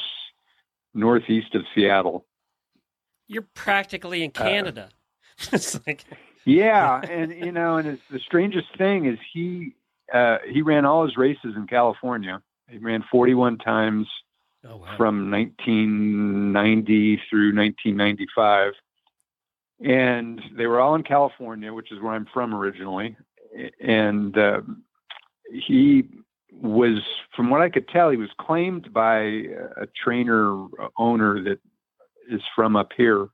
northeast of Seattle. You're practically in Uh, Canada. it's like Yeah, and you know, and it's, the strangest thing is he uh, he ran all his races in California. He ran 41 times oh wow. from 1990 through 1995, and they were all in California, which is where I'm from originally. And uh, he was, from what I could tell, he was claimed by a trainer uh, owner that is from up here.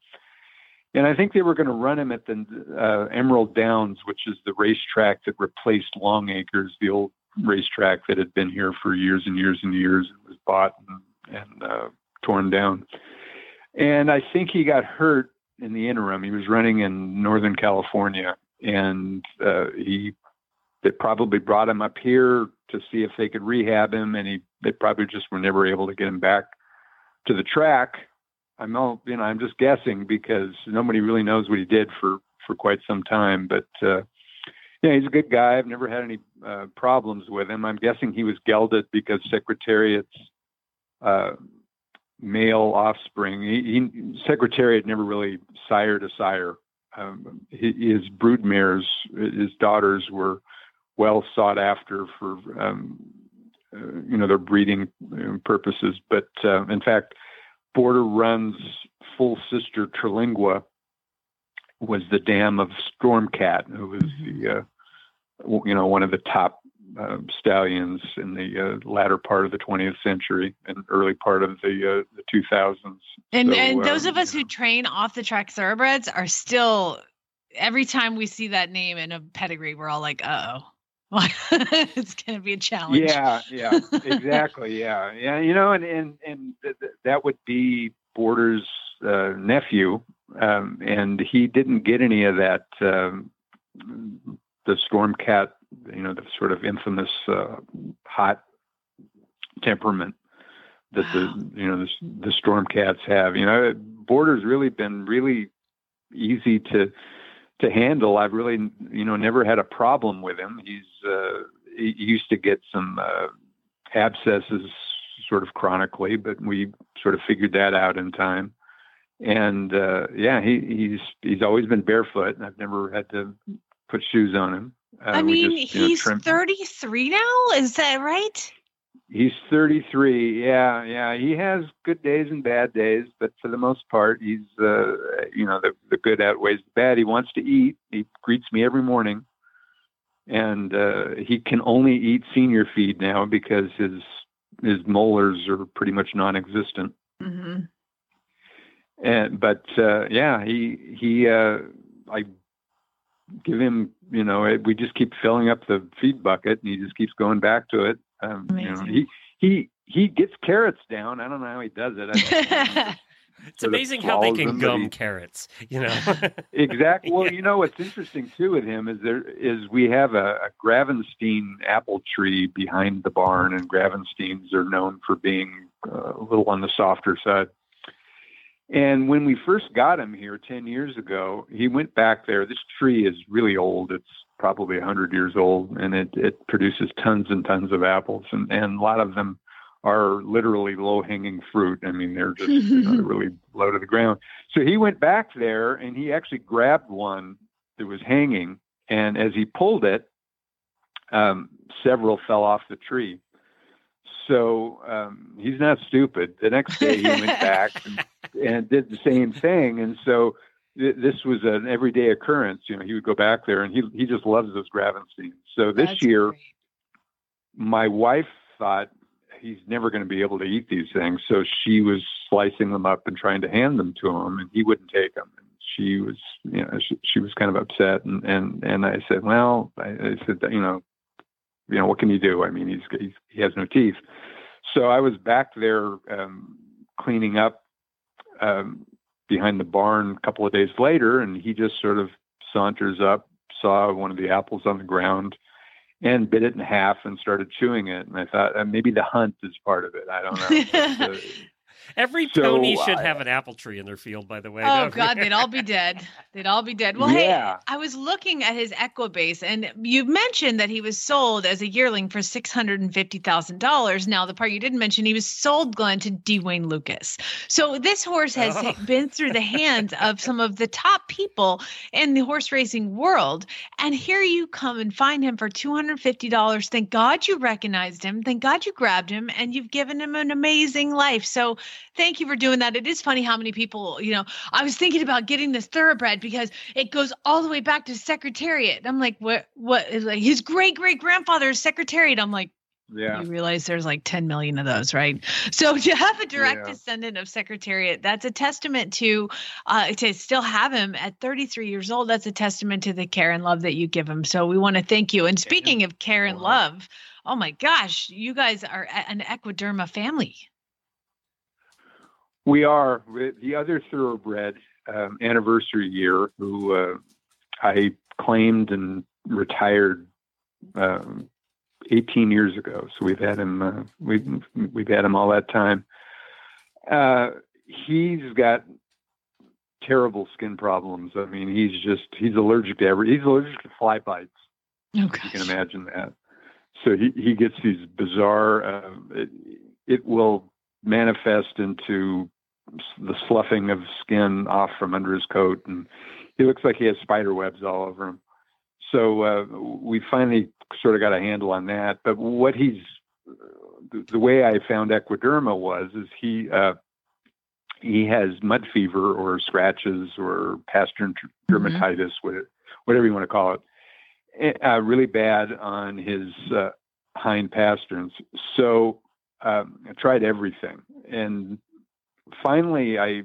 And I think they were going to run him at the uh, Emerald Downs, which is the racetrack that replaced Long Acres, the old racetrack that had been here for years and years and years and was bought and, and uh, torn down. And I think he got hurt in the interim. He was running in Northern California, and uh, he they probably brought him up here to see if they could rehab him, and he they probably just were never able to get him back to the track. I'm all you know I'm just guessing because nobody really knows what he did for for quite some time, but. uh yeah, he's a good guy. I've never had any uh, problems with him. I'm guessing he was gelded because Secretariat's uh, male offspring. He, he Secretariat never really sired a sire. Um, his, his brood mares, his daughters, were well sought after for um, uh, you know their breeding uh, purposes. But uh, in fact, Border Run's full sister Terlingua was the dam of Stormcat, who was the uh, you know one of the top uh, stallions in the uh, latter part of the 20th century and early part of the uh, the 2000s. And So, and those um, of us who train off the track thoroughbreds are still every time we see that name in a pedigree, we're all like, uh oh. it's gonna be a challenge. Yeah, yeah, exactly. Yeah, yeah. You know, and and and th- th- that would be Borders' uh, nephew, um, and he didn't get any of that. Um, the Stormcat, you know, the sort of infamous uh, hot temperament that Wow. the you know the, the Stormcats have. You know, Borders really been really easy to to handle. I've really, you know, never had a problem with him. He's uh, he used to get some uh, abscesses sort of chronically, but we sort of figured that out in time. And uh, yeah, he, he's he's always been barefoot. and I've never had to put shoes on him. Uh, I mean, just, you know, he's 33 now. Is that right? He's 33. Yeah, yeah. He has good days and bad days, but for the most part, he's uh, you know the the good outweighs the bad. He wants to eat. He greets me every morning, and uh, he can only eat senior feed now because his his molars are pretty much non-existent. hmm And but uh, yeah, he he uh, I give him you know we just keep filling up the feed bucket, and he just keeps going back to it. Um, you know, he he he gets carrots down. I don't know how he does it. I, It's amazing how they can gum he- carrots, you know. exactly. Well, Yeah. you know what's interesting too with him is there is we have a, a Gravenstein apple tree behind the barn, and Gravensteins are known for being uh, a little on the softer side. And when we first got him here 10 years ago, he went back there. This tree is really old. It's probably 100 years old, and it, it produces tons and tons of apples, and, and a lot of them are literally low hanging fruit. I mean, they're just you know, really low to the ground. So he went back there and he actually grabbed one that was hanging, and as he pulled it, um, several fell off the tree. So um, he's not stupid. The next day he went back and, and did the same thing, and so this was an everyday occurrence. You know, he would go back there, and he he just loves those Gravensteins. So this That's year, great. my wife thought he's never going to be able to eat these things, so she was slicing them up and trying to hand them to him, and he wouldn't take them. And she was, you know, she, she was kind of upset, and and and I said, well, I, I said, you know, you know, what can you do? I mean, he's, he's he has no teeth. So I was back there um, cleaning up um, behind the barn a couple of days later, and he just sort of saunters up, saw one of the apples on the ground, and bit it in half and started chewing it. And I thought uh, maybe the hunt is part of it. I don't know. Every So, pony should I- have an apple tree in their field, by the way. Oh God, they'd all be dead. They'd all be dead. Well, Yeah. hey, I was looking at his Equibase, and you mentioned that he was sold as a yearling for six hundred and fifty thousand dollars. Now, the part you didn't mention, he was sold, Glenn, to D. Wayne Lukas. So this horse has Oh. been through the hands of some of the top people in the horse racing world, and here you come and find him for two hundred fifty dollars. Thank God you recognized him. Thank God you grabbed him, and you've given him an amazing life. So thank you for doing that. It is funny how many people, you know, I was thinking about getting this thoroughbred because it goes all the way back to Secretariat. I'm like, what? What is like his great great grandfather is Secretariat? I'm like, yeah. you realize there's like 10 million of those, right? So to have a direct Yeah. descendant of Secretariat, that's a testament to uh, to still have him at 33 years old. That's a testament to the care and love that you give him. So we want to thank you. And speaking of care and love, oh my gosh, you guys are an Equiderma family. We are the other thoroughbred um, anniversary year, who uh, I claimed and retired um, 18 years ago. So we've had him. Uh, we've we've had him all that time. Uh, he's got terrible skin problems. I mean, he's just he's allergic to every. He's allergic to fly bites. Oh You can imagine that. So he, he gets these bizarre, uh, it, it will manifest into the sloughing of skin off from under his coat. And he looks like he has spider webs all over him. So uh, we finally sort of got a handle on that. But what he's, the, the way I found Equiderma was, is he, uh, he has mud fever or scratches or pastern dermatitis, what- whatever you want to call it uh, really bad on his uh, hind pasterns. So um, I tried everything, and finally, I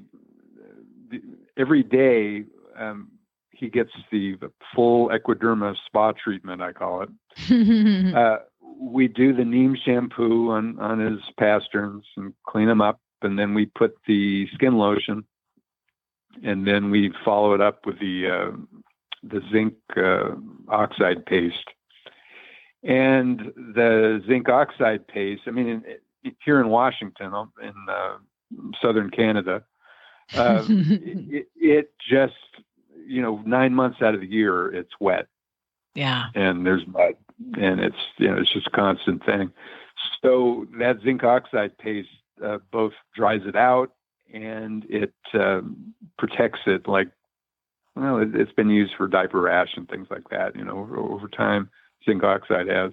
every day um, he gets the full Equiderma spa treatment. I call it. Uh, we do the neem shampoo on on his pasterns and clean them up, and then we put the skin lotion, and then we follow it up with the uh, the zinc uh, oxide paste. And the zinc oxide paste, I mean, in, in- here in Washington, um, in uh, southern Canada, uh, it, it just, you know, nine months out of the year, it's wet yeah. and there's mud, and it's you know it's just a constant thing. So that zinc oxide paste uh, both dries it out and it um, protects it. Like well, it, it's been used for diaper rash and things like that. You know, over, over time, zinc oxide has.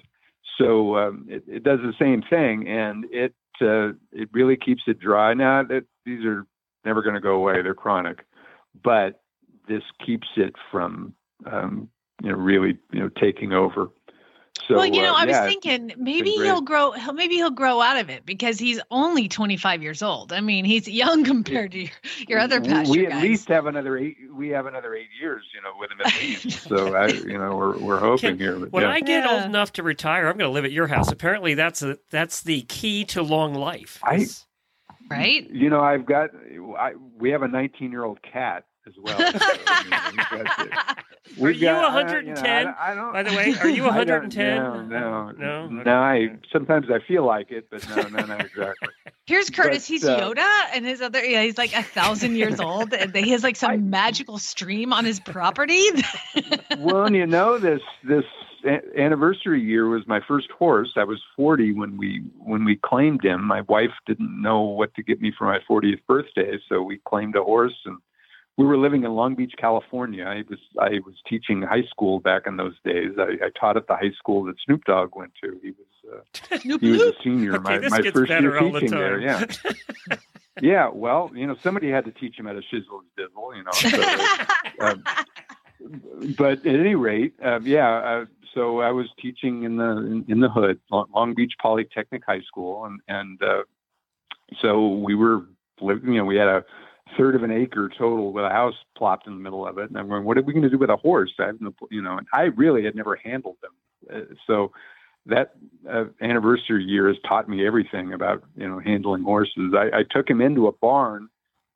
So um, it, it does the same thing, and it uh, it really keeps it dry. Now that these are never going to go away; they're chronic, but this keeps it from um, you know really you know taking over. So well, you know, uh, I was yeah, thinking maybe he'll grow. He'll, maybe he'll grow out of it because he's only 25 years old. I mean, he's young compared to your, your other we- pasture we at guys. least have another eight. We have another eight years, you know, with him at least. so I, you know, we're we're hoping Can- here. But When yeah. I get Yeah. old enough to retire, I'm going to live at your house. Apparently, that's a that's the key to long life. I- right? you know, I've got. I, we have a 19 year old cat as well. So, I mean, we've got the- Are we've you got- I- 110? know, I, I don't, By the way, are you 110? No, no, No? no. Okay. I sometimes I feel like it, but no, no, not exactly. Here's Curtis. But, he's uh, Yoda, and his other. Yeah, he's like a thousand years old, and he has like some I- magical stream on his property. well, and you know this this a- anniversary year was my first horse. I was 40 when we when we claimed him. My wife didn't know what to get me for my 40th birthday, so we claimed a horse and we were living in Long Beach, California. I was I was teaching high school back in those days. I, I taught at the high school that Snoop Dogg went to. He was uh, he was a senior. Okay, my my first year all the teaching there. Yeah, yeah. Well, you know, somebody had to teach him how to shizzle his dizzle. You know. So, um, but at any rate, uh, yeah. Uh, so I was teaching in the in, in the hood, Long Long Beach Polytechnic High School, and and uh, so we were living. You know, we had a third of an acre total with a house plopped in the middle of it. And I'm going, what are we going to do with a horse? I have no, you know, and I really had never handled them. Uh, so that uh, anniversary year has taught me everything about, you know, handling horses. I, I took him into a barn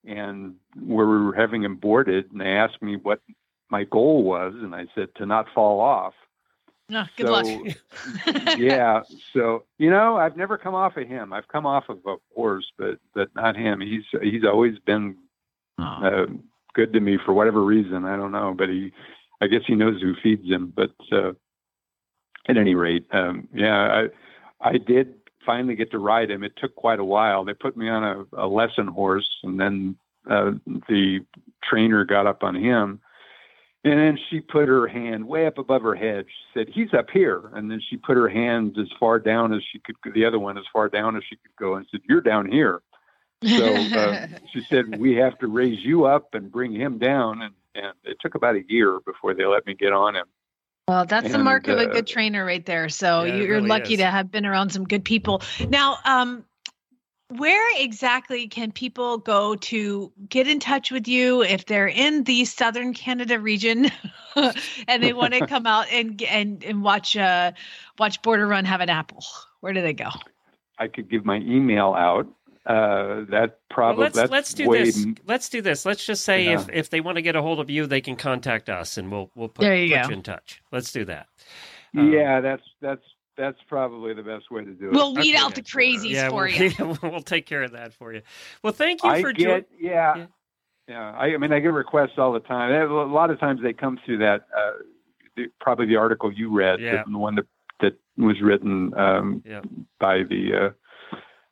and where we were having him boarded and they asked me what my goal was. And I said to not fall off. No, good So, luck. yeah. So you know, I've never come off of him. I've come off of a horse, but but not him. He's he's always been uh, good to me for whatever reason. I don't know, but he, I guess he knows who feeds him. But uh, at any rate, um, yeah, I I did finally get to ride him. It took quite a while. They put me on a, a lesson horse, and then uh, the trainer got up on him. And then she put her hand way up above her head. She said, "He's up here." And then she put her hand as far down as she could, the other one as far down as she could go, and said, "You're down here." So uh, she said, "We have to raise you up and bring him down." And and it took about a year before they let me get on him. Well, that's the And, mark of a uh, good trainer right there. So Yeah, you're really lucky is. to have been around some good people. Now, um, where exactly can people go to get in touch with you if they're in the southern Canada region and they want to come out and and and watch uh watch Border Run have an apple? Where do they go? I could give my email out. Uh, that Well, probably let's let's do way this. Let's do this. Let's just say Yeah. if if they want to get a hold of you, they can contact us, and we'll we'll put, There you put go. you in touch. Let's do that. Um, yeah, that's that's that's probably the best way to do it. We'll weed out the crazies yeah, for we'll, you. we'll take care of that for you. Well, thank you I for get, joining. yeah, Yeah. yeah. I, I mean, I get requests all the time. A lot of times they come through that, uh, the, probably the article you read, Yeah. the, the one that that was written um, Yeah. by the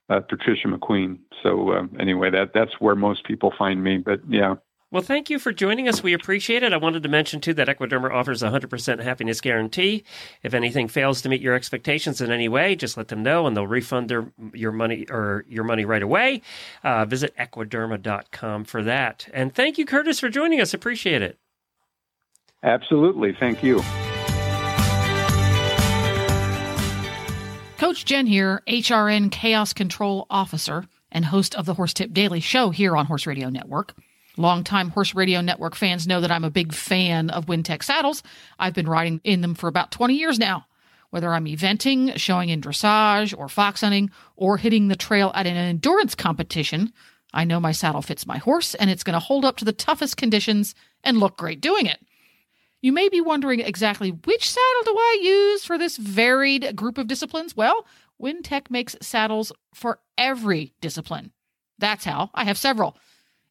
uh, uh, Patricia McQueen. So um, anyway, that that's where most people find me. But yeah, Well, thank you for joining us. We appreciate it. I wanted to mention, too, that Equiderma offers a 100% happiness guarantee. If anything fails to meet your expectations in any way, just let them know and they'll refund their, your money or your money right away. Uh, visit equiderma.com for that. And thank you, Curtis, for joining us. Appreciate it. absolutely. Thank you. Coach Jen here, HRN Chaos Control Officer and host of the Horse Tip Daily Show here on Horse Radio Network. Longtime Horse Radio Network fans know that I'm a big fan of Wintec saddles. I've been riding in them for about 20 years now. Whether I'm eventing, showing in dressage, or fox hunting, or hitting the trail at an endurance competition, I know my saddle fits my horse and it's going to hold up to the toughest conditions and look great doing it. You may be wondering exactly which saddle do I use for this varied group of disciplines? Well, Wintec makes saddles for every discipline. That's how I have several.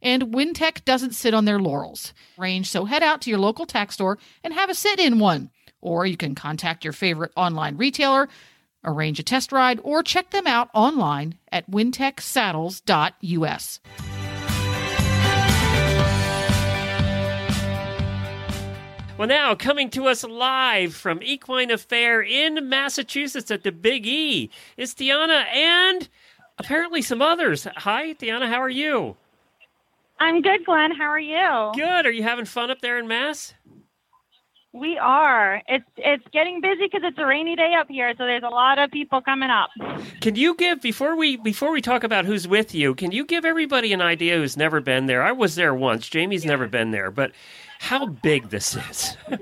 And Wintec doesn't sit on their laurels. Range, so head out to your local tack store and have a sit in one. Or you can contact your favorite online retailer, arrange a test ride, or check them out online at wintechsaddles.us. Well, now coming to us live from Equine Affaire in Massachusetts at the Big E is Tiana and apparently some others. Hi, Tiana, how are you? I'm good, Glenn. How are you? Good. Are you having fun up there in Mass? We are. It's it's getting busy because it's a rainy day up here, so there's a lot of people coming up. Can you give before we before we talk about who's with you? Can you give everybody an idea who's never been there? I was there once. Jamie's never been there, but how big this is?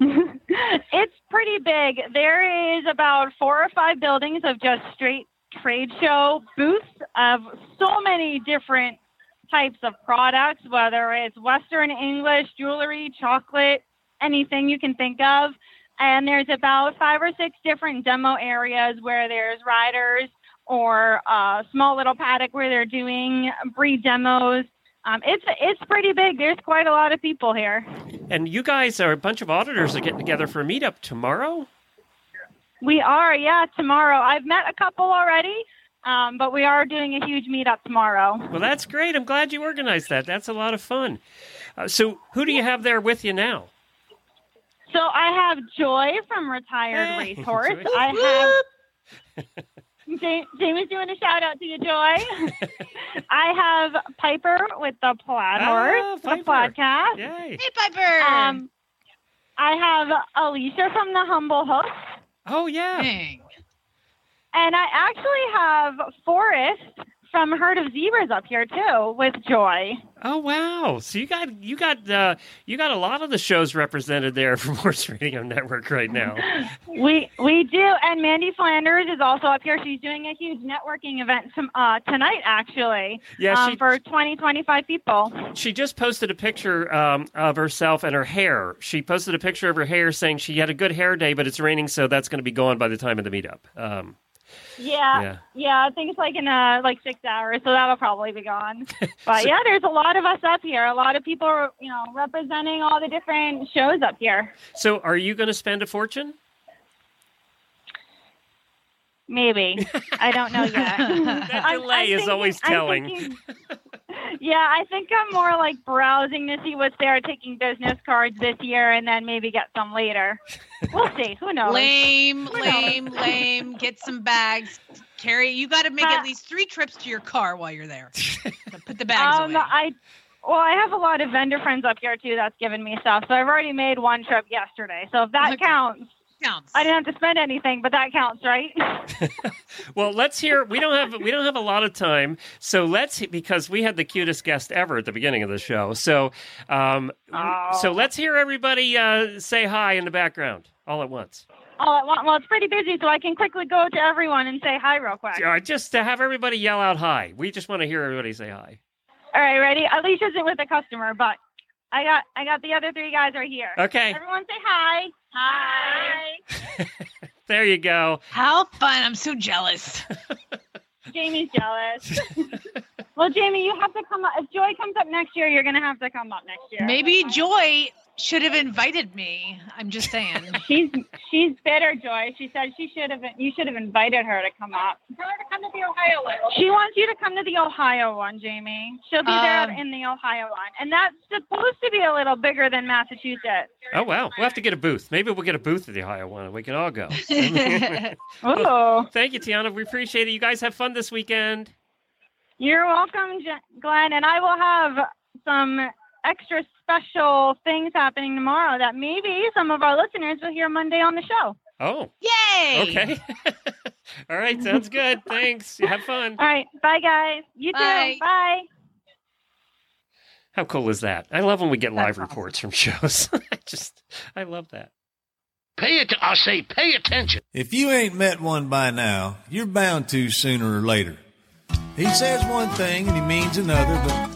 it's pretty big. There is about four or five buildings of just straight trade show booths of so many different types of products, whether it's Western English, jewelry, chocolate, anything you can think of. And there's about five or six different demo areas where there's riders or a small little paddock where they're doing breed demos. Um, it's it's pretty big. There's quite a lot of people here. and you guys are a bunch of auditors are getting together for a meetup tomorrow. We are, yeah, tomorrow. I've met a couple already, um, but we are doing a huge meetup tomorrow. Well, that's great. I'm glad you organized that. That's a lot of fun. Uh, so, who do you have there with you now? So I have Joy from Retired Hey, Racehorse. Joy. I have Jamie's doing a shout out to you, Joy. I have Piper with the Plaid Ah, Horse, the podcast. Yay! Hey, Piper. Um, I have Alicia from the Humble Hook, Oh yeah. Dang. And I actually have Forrest from Herd of Zebras up here too with Joy. Oh wow! So you got you got uh, you got a lot of the shows represented there from Horse Radio Network right now. We we do, and Mandy Flanders is also up here. She's doing a huge networking event tom- uh, tonight, actually. Yeah, um, she- for 20, 25 people. She just posted a picture um, of herself and her hair. She posted a picture of her hair saying she had a good hair day, but it's raining, so that's going to be gone by the time of the meetup. Um, Yeah, Yeah. yeah, I think it's like in uh, like six hours, so that'll probably be gone. But yeah, there's a lot of us up here. A lot of people, you know, representing all the different shows up here. so, are you going to spend a fortune? Maybe I don't know yet. That delay I'm is thinking- always telling. thinking- yeah, I think I'm more like browsing to see what's there, taking business cards this year, and then maybe get some later. We'll see. Who knows? Lame, Who knows? lame, lame. Get some bags. Carry. You got to make Uh, at least three trips to your car while you're there. Put the bags Um, away. I well, I have a lot of vendor friends up here too that's given me stuff. So I've already made one trip yesterday. So if that Okay. counts, Counts. I didn't have to spend anything, but that counts, right? Well, let's hear. We don't have we don't have a lot of time, so let's because we had the cutest guest ever at the beginning of the show. So, um, so let's hear everybody uh, say hi in the background all at once. All at once. Well, it's pretty busy, so I can quickly go to everyone and say hi real quick. Uh, just to have everybody yell out hi. We just want to hear everybody say hi. All right, ready? Alicia's it with a customer, but I got I got the other three guys right here. Okay. Everyone say hi. Hi. There you go. How fun! I'm so jealous. Jamie's jealous. well, Jamie, you have to come up. If Joy comes up next year, you're gonna have to come up next year. Maybe Joy should have invited me. I'm just saying. She's she's bitter, Joy. She said she should have you should have invited her to come up. Tell her to come to the Ohio one. She wants you to come to the Ohio one, Jamie. She'll be there Um, in the Ohio one, and that's supposed to be a little bigger than Massachusetts. Oh wow, we'll have to get a booth. Maybe we'll get a booth at the Ohio one, and we can all go. Oh, Thank you, Tiana. We appreciate it. You guys have fun this weekend. you're welcome, Je- Glenn. And I will have some extra special things happening tomorrow that maybe some of our listeners will hear Monday on the show. Oh, Yay! okay. all right, sounds good. Thanks. Have fun. All right, bye guys. You Bye. too. Bye. How cool is that? I love when we get live reports from shows. I just, I love that. Pay it. I say, pay attention. If you ain't met one by now, you're bound to sooner or later. He says one thing and he means another, but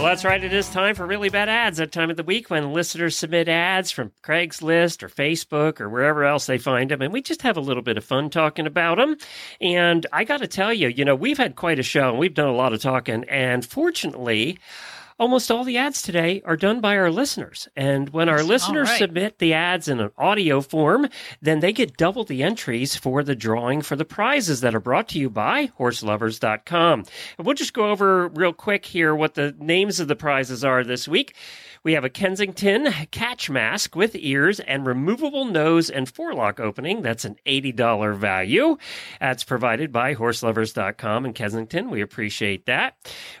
Well, that's right. It is time for really bad ads. That time of the week when listeners submit ads from Craigslist or Facebook or wherever else they find them, and we just have a little bit of fun talking about them. And I got to tell you, you know, we've had quite a show and we've done a lot of talking. And fortunately, almost all the ads today are done by our listeners. And when our listeners right. submit the ads in an audio form, then they get double the entries for the drawing for the prizes that are brought to you by horselovers.com. And we'll just go over real quick here what the names of the prizes are this week. We have a Kensington catch mask with ears and removable nose and forelock opening. That's an $80 value. That's provided by horselovers.com in Kensington. We appreciate that.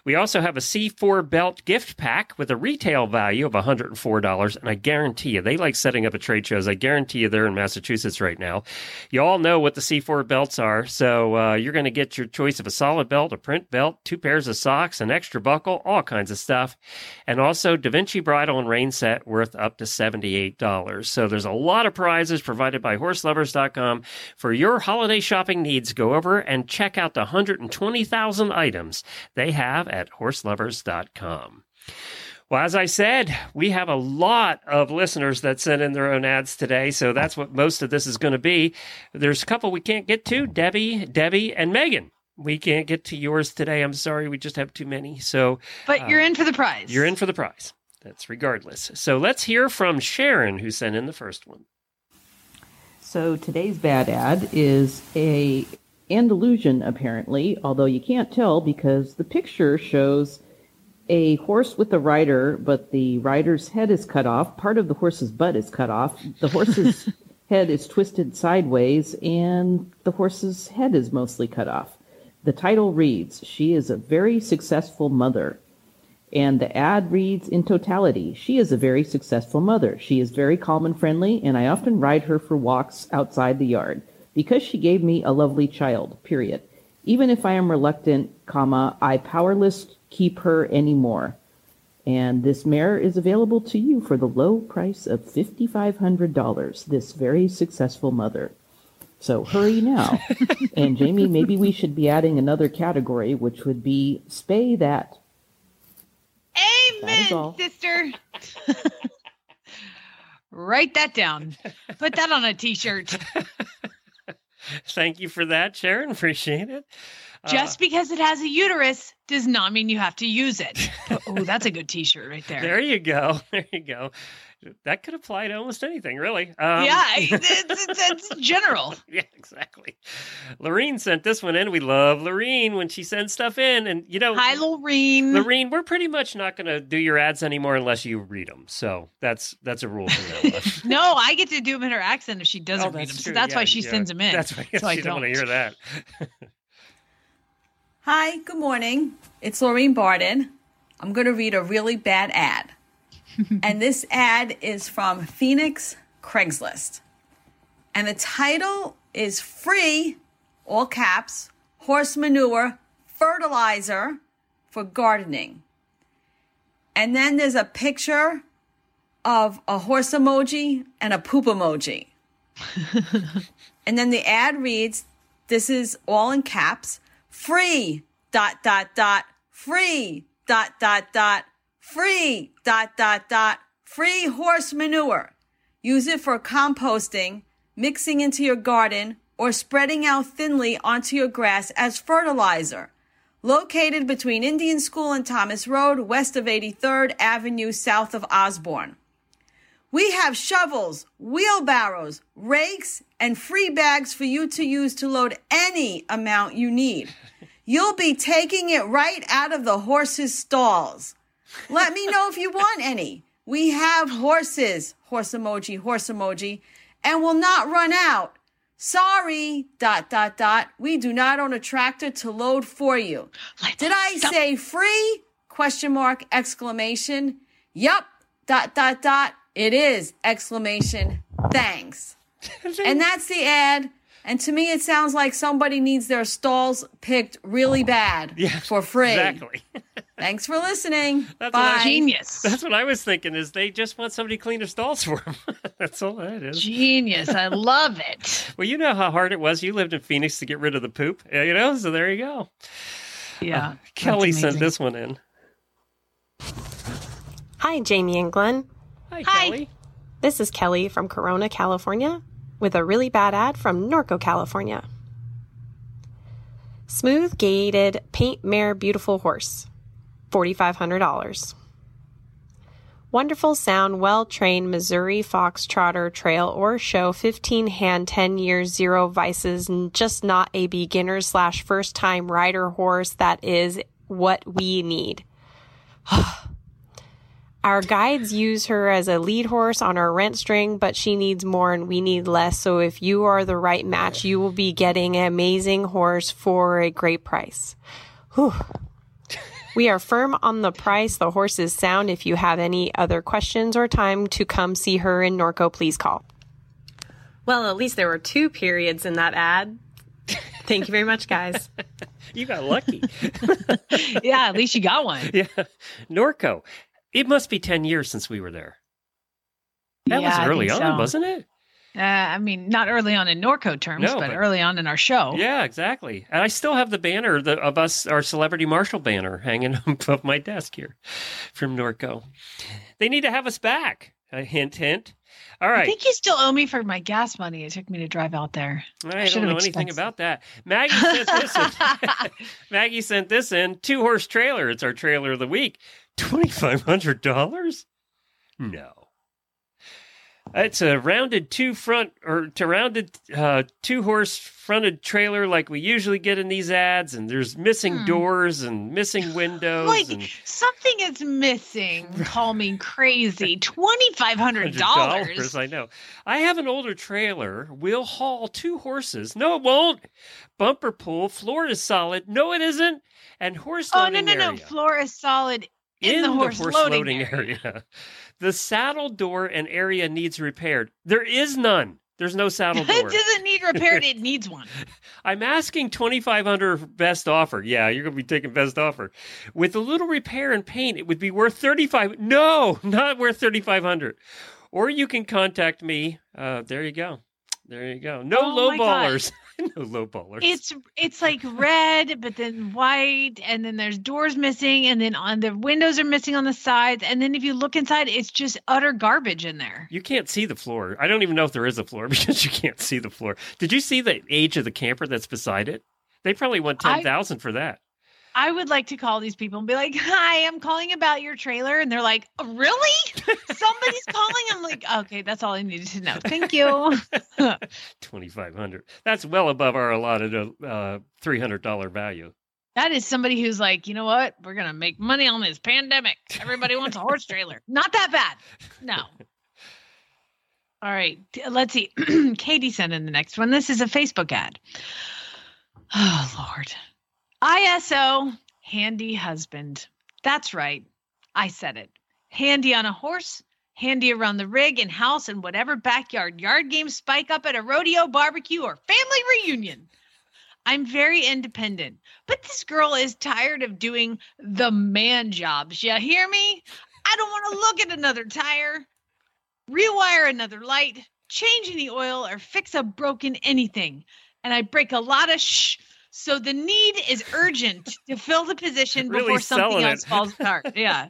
We also have a C4 belt gift pack with a retail value of $104. And I guarantee you, they like setting up at trade shows. I guarantee you they're in Massachusetts right now. You all know what the C4 belts are. So uh, you're going to get your choice of a solid belt, a print belt, two pairs of socks, an extra buckle, all kinds of stuff. And also Da Vinci bridle and rein set worth up to $78. So there's a lot of prizes provided by horselovers.com for your holiday shopping needs. Go over and check out the 120,000 items they have at horselovers.com. Well, as I said, we have a lot of listeners that sent in their own ads today, so that's what most of this is going to be. There's a couple we can't get to Debbie, Debbie, and Megan. We can't get to yours today. I'm sorry, we just have too many. So, But uh, you're in for the prize. you're in for the prize. That's regardless. So let's hear from Sharon, who sent in the first one. So today's bad ad is a Andalusian apparently, although you can't tell because the picture shows a horse with a rider, but the rider's head is cut off. Part of the horse's butt is cut off. The horse's head is twisted sideways, and the horse's head is mostly cut off. The title reads, She is a very successful mother. And the ad reads in totality, She is a very successful mother. She is very calm and friendly, and I often ride her for walks outside the yard because she gave me a lovely child, period. Even if I am reluctant, comma, I powerless keep her anymore. And this mare is available to you for the low price of $5,500, this very successful mother. So hurry now. and Jamie, maybe we should be adding another category, which would be spay that. That is all. Amen, sister. Write that down. Put that on a t-shirt. Thank you for that, Sharon. Appreciate it. Uh, Just because it has a uterus does not mean you have to use it. oh, that's a good t-shirt right there. there you go. There you go. That could apply to almost anything, really. Um, yeah, it's, it's, it's general. yeah, exactly. Lorene sent this one in. We love Lorene when she sends stuff in, and you know, Hi, Lorene. Lorene, we're pretty much not going to do your ads anymore unless you read them. So that's that's a rule from now. No, I get to do them in her accent if she doesn't Oh, read them. true. So that's Yeah, why she yeah. sends them in. That's why so I she don't want to hear that. Hi, good morning. It's Laureen Barden. I'm going to read a really bad ad. and this ad is from Phoenix Craigslist. And the title is Free, all caps, horse manure fertilizer for gardening. And then there's a picture of a horse emoji and a poop emoji. and then the ad reads, this is all in caps, free, dot, dot, dot, free, dot, dot, dot, free, dot, dot, dot, free horse manure. Use it for composting, mixing into your garden, or spreading out thinly onto your grass as fertilizer. Located between Indian School and Thomas Road, west of 83rd Avenue, south of Osborne. We have shovels, wheelbarrows, rakes, and free bags for you to use to load any amount you need. You'll be taking it right out of the horse's stalls. Let me know if you want any. We have horses, horse emoji, horse emoji, and will not run out. Sorry, dot, dot, dot. We do not own a tractor to load for you. Did I say free? Question mark, exclamation. Yup, dot, dot, dot. It is, exclamation. Thanks. and that's the ad. And to me, it sounds like somebody needs their stalls picked really bad for free. Exactly. Thanks for listening. That's Bye. What I, That's what I was thinking. Is they just want somebody to clean their stalls for them? that's all that is. Genius. I love it. Well, you know how hard it was. You lived in Phoenix to get rid of the poop. Yeah, You know, so there you go. Yeah. Uh, Kelly that's sent this one in. Hi, Jamie and Glenn. Hi, Kelly. This is Kelly from Corona, California, with a really bad ad from Norco, California. Smooth gated paint mare beautiful horse, $4,500. Wonderful sound, well trained Missouri Fox Trotter Trail or Show 15 hand 10 years, zero vices, and just not a beginner slash first time rider horse that is what we need. Our guides use her as a lead horse on our rent string, but she needs more and we need less. So if you are the right match, you will be getting an amazing horse for a great price. Whew. We are firm on the price. The horse is sound. If you have any other questions or time to come see her in Norco, please call. Well, at least there were two periods in that ad. Thank you very much, guys. You got lucky. yeah, at least you got one. Yeah. Norco. It must be 10 years since we were there. That Yeah, was early on, so. wasn't it? Uh, I mean, not early on in Norco terms, No, but, but- early on in our show. Yeah, exactly. And I still have the banner the, of us, our celebrity Marshal banner, hanging above my desk here from Norco. They need to have us back. A hint, hint. All I think you still owe me for my gas money. It took me to drive out there. I should don't know anything about that. Maggie sent this. Maggie sent this in. Two horse trailer. It's our trailer of the week. Twenty five hundred dollars? No. It's a rounded two front or to rounded uh, two horse fronted trailer like we usually get in these ads, and there's missing Hmm. doors and missing windows. Like and something is missing. Call me crazy. Twenty five hundred dollars. I know. I have an older trailer. We'll haul two horses. No, it won't. Bumper pull. Floor is solid. No, it isn't. And horse Oh loading no no no! Floor is solid in, the horse, loading, area. The saddle door and area needs repaired. There is none. There's no saddle door. it doesn't need repaired. It needs one. I'm asking 2500 best offer. Yeah, you're going to be taking best offer. With a little repair and paint, it would be worth 35. No, not worth 3500. Or you can contact me. Uh, there you go. There you go. No Oh low ballers. no low ballers. It's it's like red, but then white, and then there's doors missing, and then on the windows are missing on the sides, and then if you look inside, it's just utter garbage in there. You can't see the floor. I don't even know if there is a floor because you can't see the floor. Did you see the age of the camper that's beside it? They probably want ten thousand for that. I would like to call these people and be like, "Hi, I'm calling about your trailer," and they're like, "Really? Somebody's calling?" I'm like, "Okay, that's all I needed to know. Thank you." Twenty five hundred. That's well above our allotted uh, three hundred dollar value. That is somebody who's like, you know what? We're gonna make money on this pandemic. Everybody wants a horse trailer. Not that bad. No. All right. Let's see. Katie sent in the next one. This is a Facebook ad. Oh Lord. ISO handy husband. That's right. I said it. Handy on a horse, handy around the rig and house and whatever backyard yard game spike up at a rodeo, barbecue, or family reunion. I'm very independent, but this girl is tired of doing the man jobs. You hear me? I don't want to look at another tire, rewire another light, change any oil, or fix a broken anything. And I break a lot of shh. So the need is urgent to fill the position Really before something else it. falls apart. Yeah.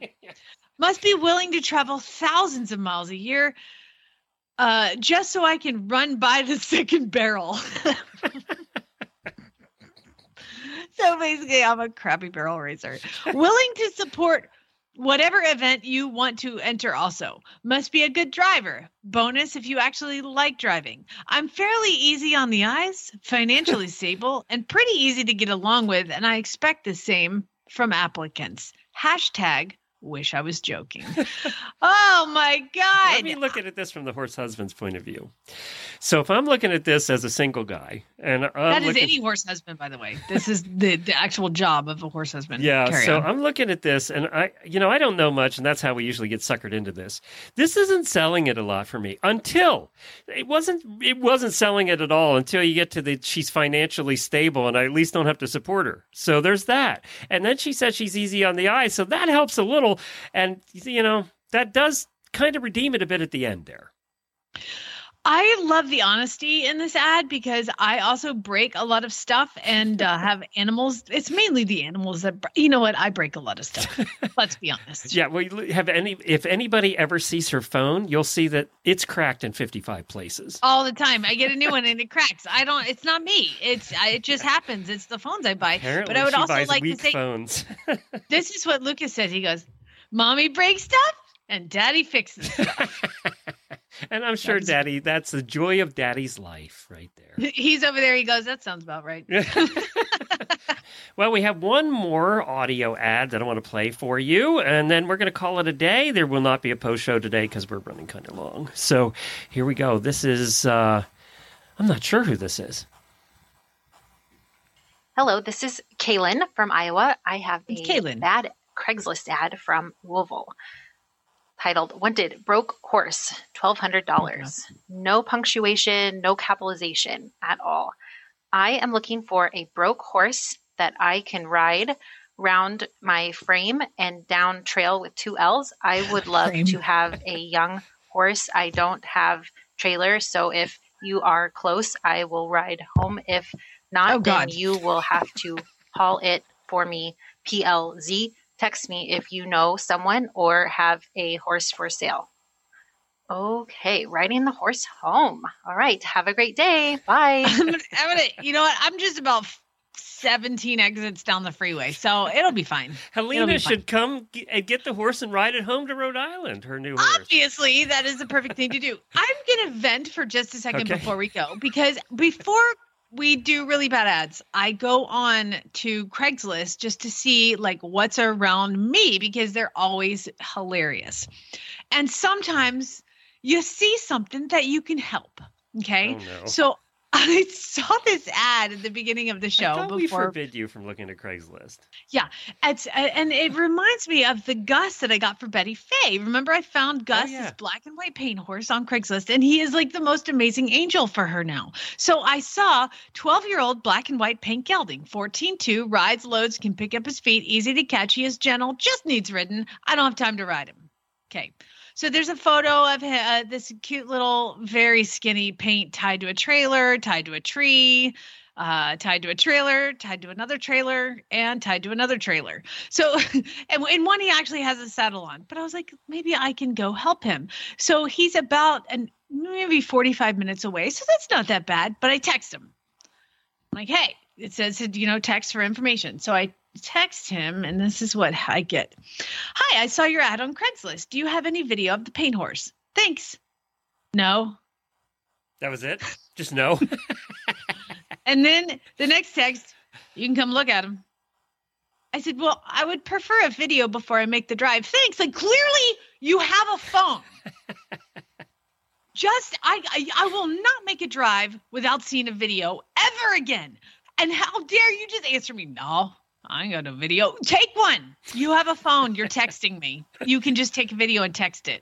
Must be willing to travel thousands of miles a year uh, just so I can run by the second barrel. so basically, I'm a crappy barrel racer. Willing to support whatever event you want to enter, also. Must be a good driver. Bonus if you actually like driving. I'm fairly easy on the eyes, financially stable, and pretty easy to get along with, and I expect the same from applicants. Hashtag wish I was joking. oh my God. Let me look at this from the horse husband's point of view. So if I'm looking at this as a single guy, and I'm That is looking, any horse husband, by the way. This is the, the actual job of a horse husband. Yeah, Carry so on. I'm looking at this, and I, you know, I don't know much, and that's how we usually get suckered into this. This isn't selling it a lot for me until it wasn't. It wasn't selling it at all until you get to the she's financially stable, and I at least don't have to support her. So there's that, and then she said she's easy on the eye, so that helps a little, and you know that does kind of redeem it a bit at the end there. I love the honesty in this ad because I also break a lot of stuff and uh, have animals. It's mainly the animals that, you know what? I break a lot of stuff. Let's be honest. Yeah, well, you have any if anybody ever sees her phone, you'll see that it's cracked in 55 places. All the time. I get a new one and it cracks. I don't, it's not me. It's, it just happens. It's the phones I buy. Apparently, but I would also like to say, phones. this is what Lucas says. He goes, Mommy breaks stuff and Daddy fixes stuff. And I'm sure Daddy, that's the joy of Daddy's life right there. He's over there. He goes, That sounds about right. Well, we have one more audio ad that I want to play for you, and then we're going to call it a day. There will not be a post show today because we're running kind of long. So here we go. This is, uh, I'm not sure who this is. Hello, this is Kaylin from Iowa. I have a Kaylin. bad Craigslist ad from Louisville titled Wanted Broke Horse, $1,200. No punctuation, no capitalization at all. I am looking for a broke horse that I can ride round my frame and down trail with two L's. I would love Frame. to have a young horse. I don't have trailer, so if you are close, I will ride home. If not, Oh, then you will have to haul it for me. PLZ. Text me if you know someone or have a horse for sale. Okay, riding the horse home. All right, have a great day. Bye. I'm gonna, I'm gonna, you know what? I'm just about 17 exits down the freeway, so it'll be fine. Helena be fine. should come g- and get the horse and ride it home to Rhode Island. Her new horse. Obviously, that is the perfect thing to do. I'm going to vent for just a second Okay. before we go because before we do really bad ads, I go on to Craigslist just to see like what's around me because they're always hilarious. And sometimes you see something that you can help. Okay. Oh, no. So I saw this ad at the beginning of the show thought we forbid you from looking at Craigslist. yeah, it's and it reminds me of the Gus that I got for Betty Faye. Remember, I found oh, Gus yeah. this black and white paint horse on Craigslist, and he is like the most amazing angel for her now. So I saw 12 year old black and white paint gelding, 14-2, rides, loads, can pick up his feet, easy to catch. He is gentle, just needs ridden. I don't have time to ride him. Okay. So there's a photo of uh, this cute little, very skinny paint tied to a trailer, tied to a tree, uh, tied to a trailer, tied to another trailer, and tied to another trailer. So, and in one, he actually has a saddle on. But I was like, maybe I can go help him. So he's about an maybe 45 minutes away. So that's not that bad. But I text him. I'm like, hey, it says, you know, text for information. So I text him, and this is what I get. Hi, I saw your ad on Craigslist. Do you have any video of the paint horse? Thanks. No. That was it. Just no. And then the next text, you can come look at him. I said, Well, I would prefer a video before I make the drive. Thanks. Like clearly you have a phone. Just I, I I will not make a drive without seeing a video ever again. And how dare you just answer me? No, I got a video. Take one. You have a phone. You're texting me. You can just take a video and text it.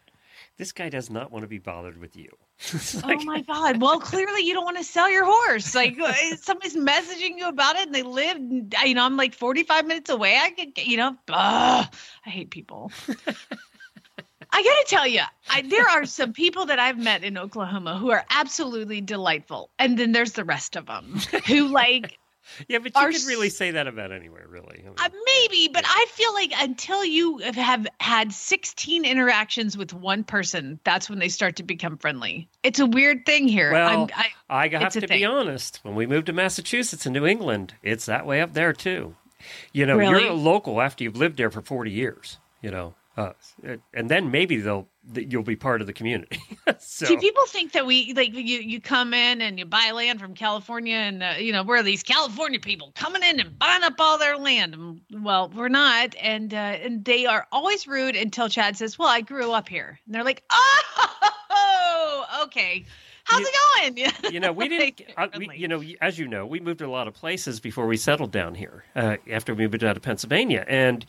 this guy does not want to be bothered with you. oh my god! Well, clearly you don't want to sell your horse. Like uh, somebody's messaging you about it, and they live. You know, I'm like 45 minutes away. I could, you know, ugh, I hate people. I gotta tell you, I, there are some people that I've met in Oklahoma who are absolutely delightful, and then there's the rest of them who like Yeah, but you Are could really say that about anywhere, really. I mean, uh, maybe, but I feel like until you have- had 16 interactions with one person, that's when they start to become friendly. It's a weird thing here. well, I'm, I, I, have to thing. be honest. When we moved to Massachusetts and New England, it's that way up there too. You know, Really? you're a local after you've lived there for 40 years. You know, uh, and then maybe they'll that you'll be part of the community. so See, people think that we like you. You come in and you buy land from California, and uh, you know we're these California people coming in and buying up all their land. And, Well, we're not, and uh, and they are always rude until Chad says, "Well, I grew up here," and they're like, "Oh, okay, how's it going?" you know, we didn't. Uh, we, you know, as you know, we moved to a lot of places before we settled down here. Uh, after we moved out of Pennsylvania and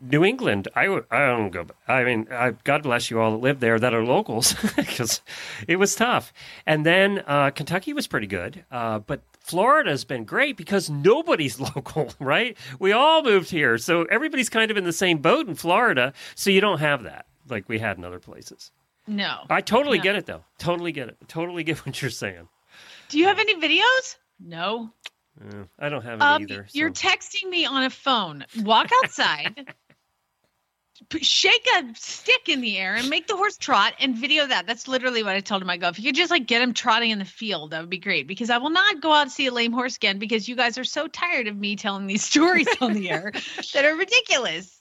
New England, I I don't go. I mean, I, God bless you all that live there that are locals because it was tough. And then uh, Kentucky was pretty good, uh, but Florida's been great because nobody's local, right? We all moved here, so everybody's kind of in the same boat in Florida. So you don't have that like we had in other places. no. I totally No. get it, though. Totally get it. Totally get what you're saying. Do you have any videos? No. I don't have it Um, either. so- You're texting me on a phone. Walk outside, shake a stick in the air, and make the horse trot and video that. That's literally what I told him. I go, if you could just like get him trotting in the field, that would be great. Because I will not go out and see a lame horse again because you guys are so tired of me telling these stories on the air that are ridiculous.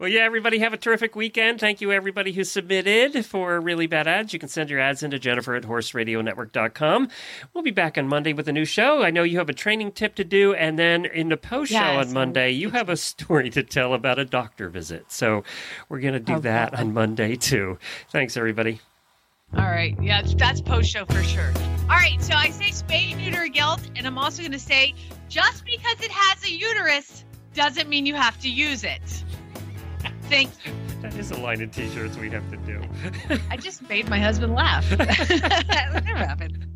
Well, yeah, everybody have a terrific weekend. Thank you, everybody who submitted for really bad ads. You can send your ads into Jennifer at horseradionetwork.com. We'll be back on Monday with a new show. I know you have a training tip to do, and then in the post show Yes. on Monday, you have a story to tell about a doctor visit. So we're going to do Oh, that on Monday, too. Thanks, everybody. All right. Yeah, that's post show for sure. All right. So I say spay and neuter guilt. and I'm also going to say just because it has a uterus doesn't mean you have to use it. Thank you. That is a line of t shirts we have to do. I just made my husband laugh. that never happened.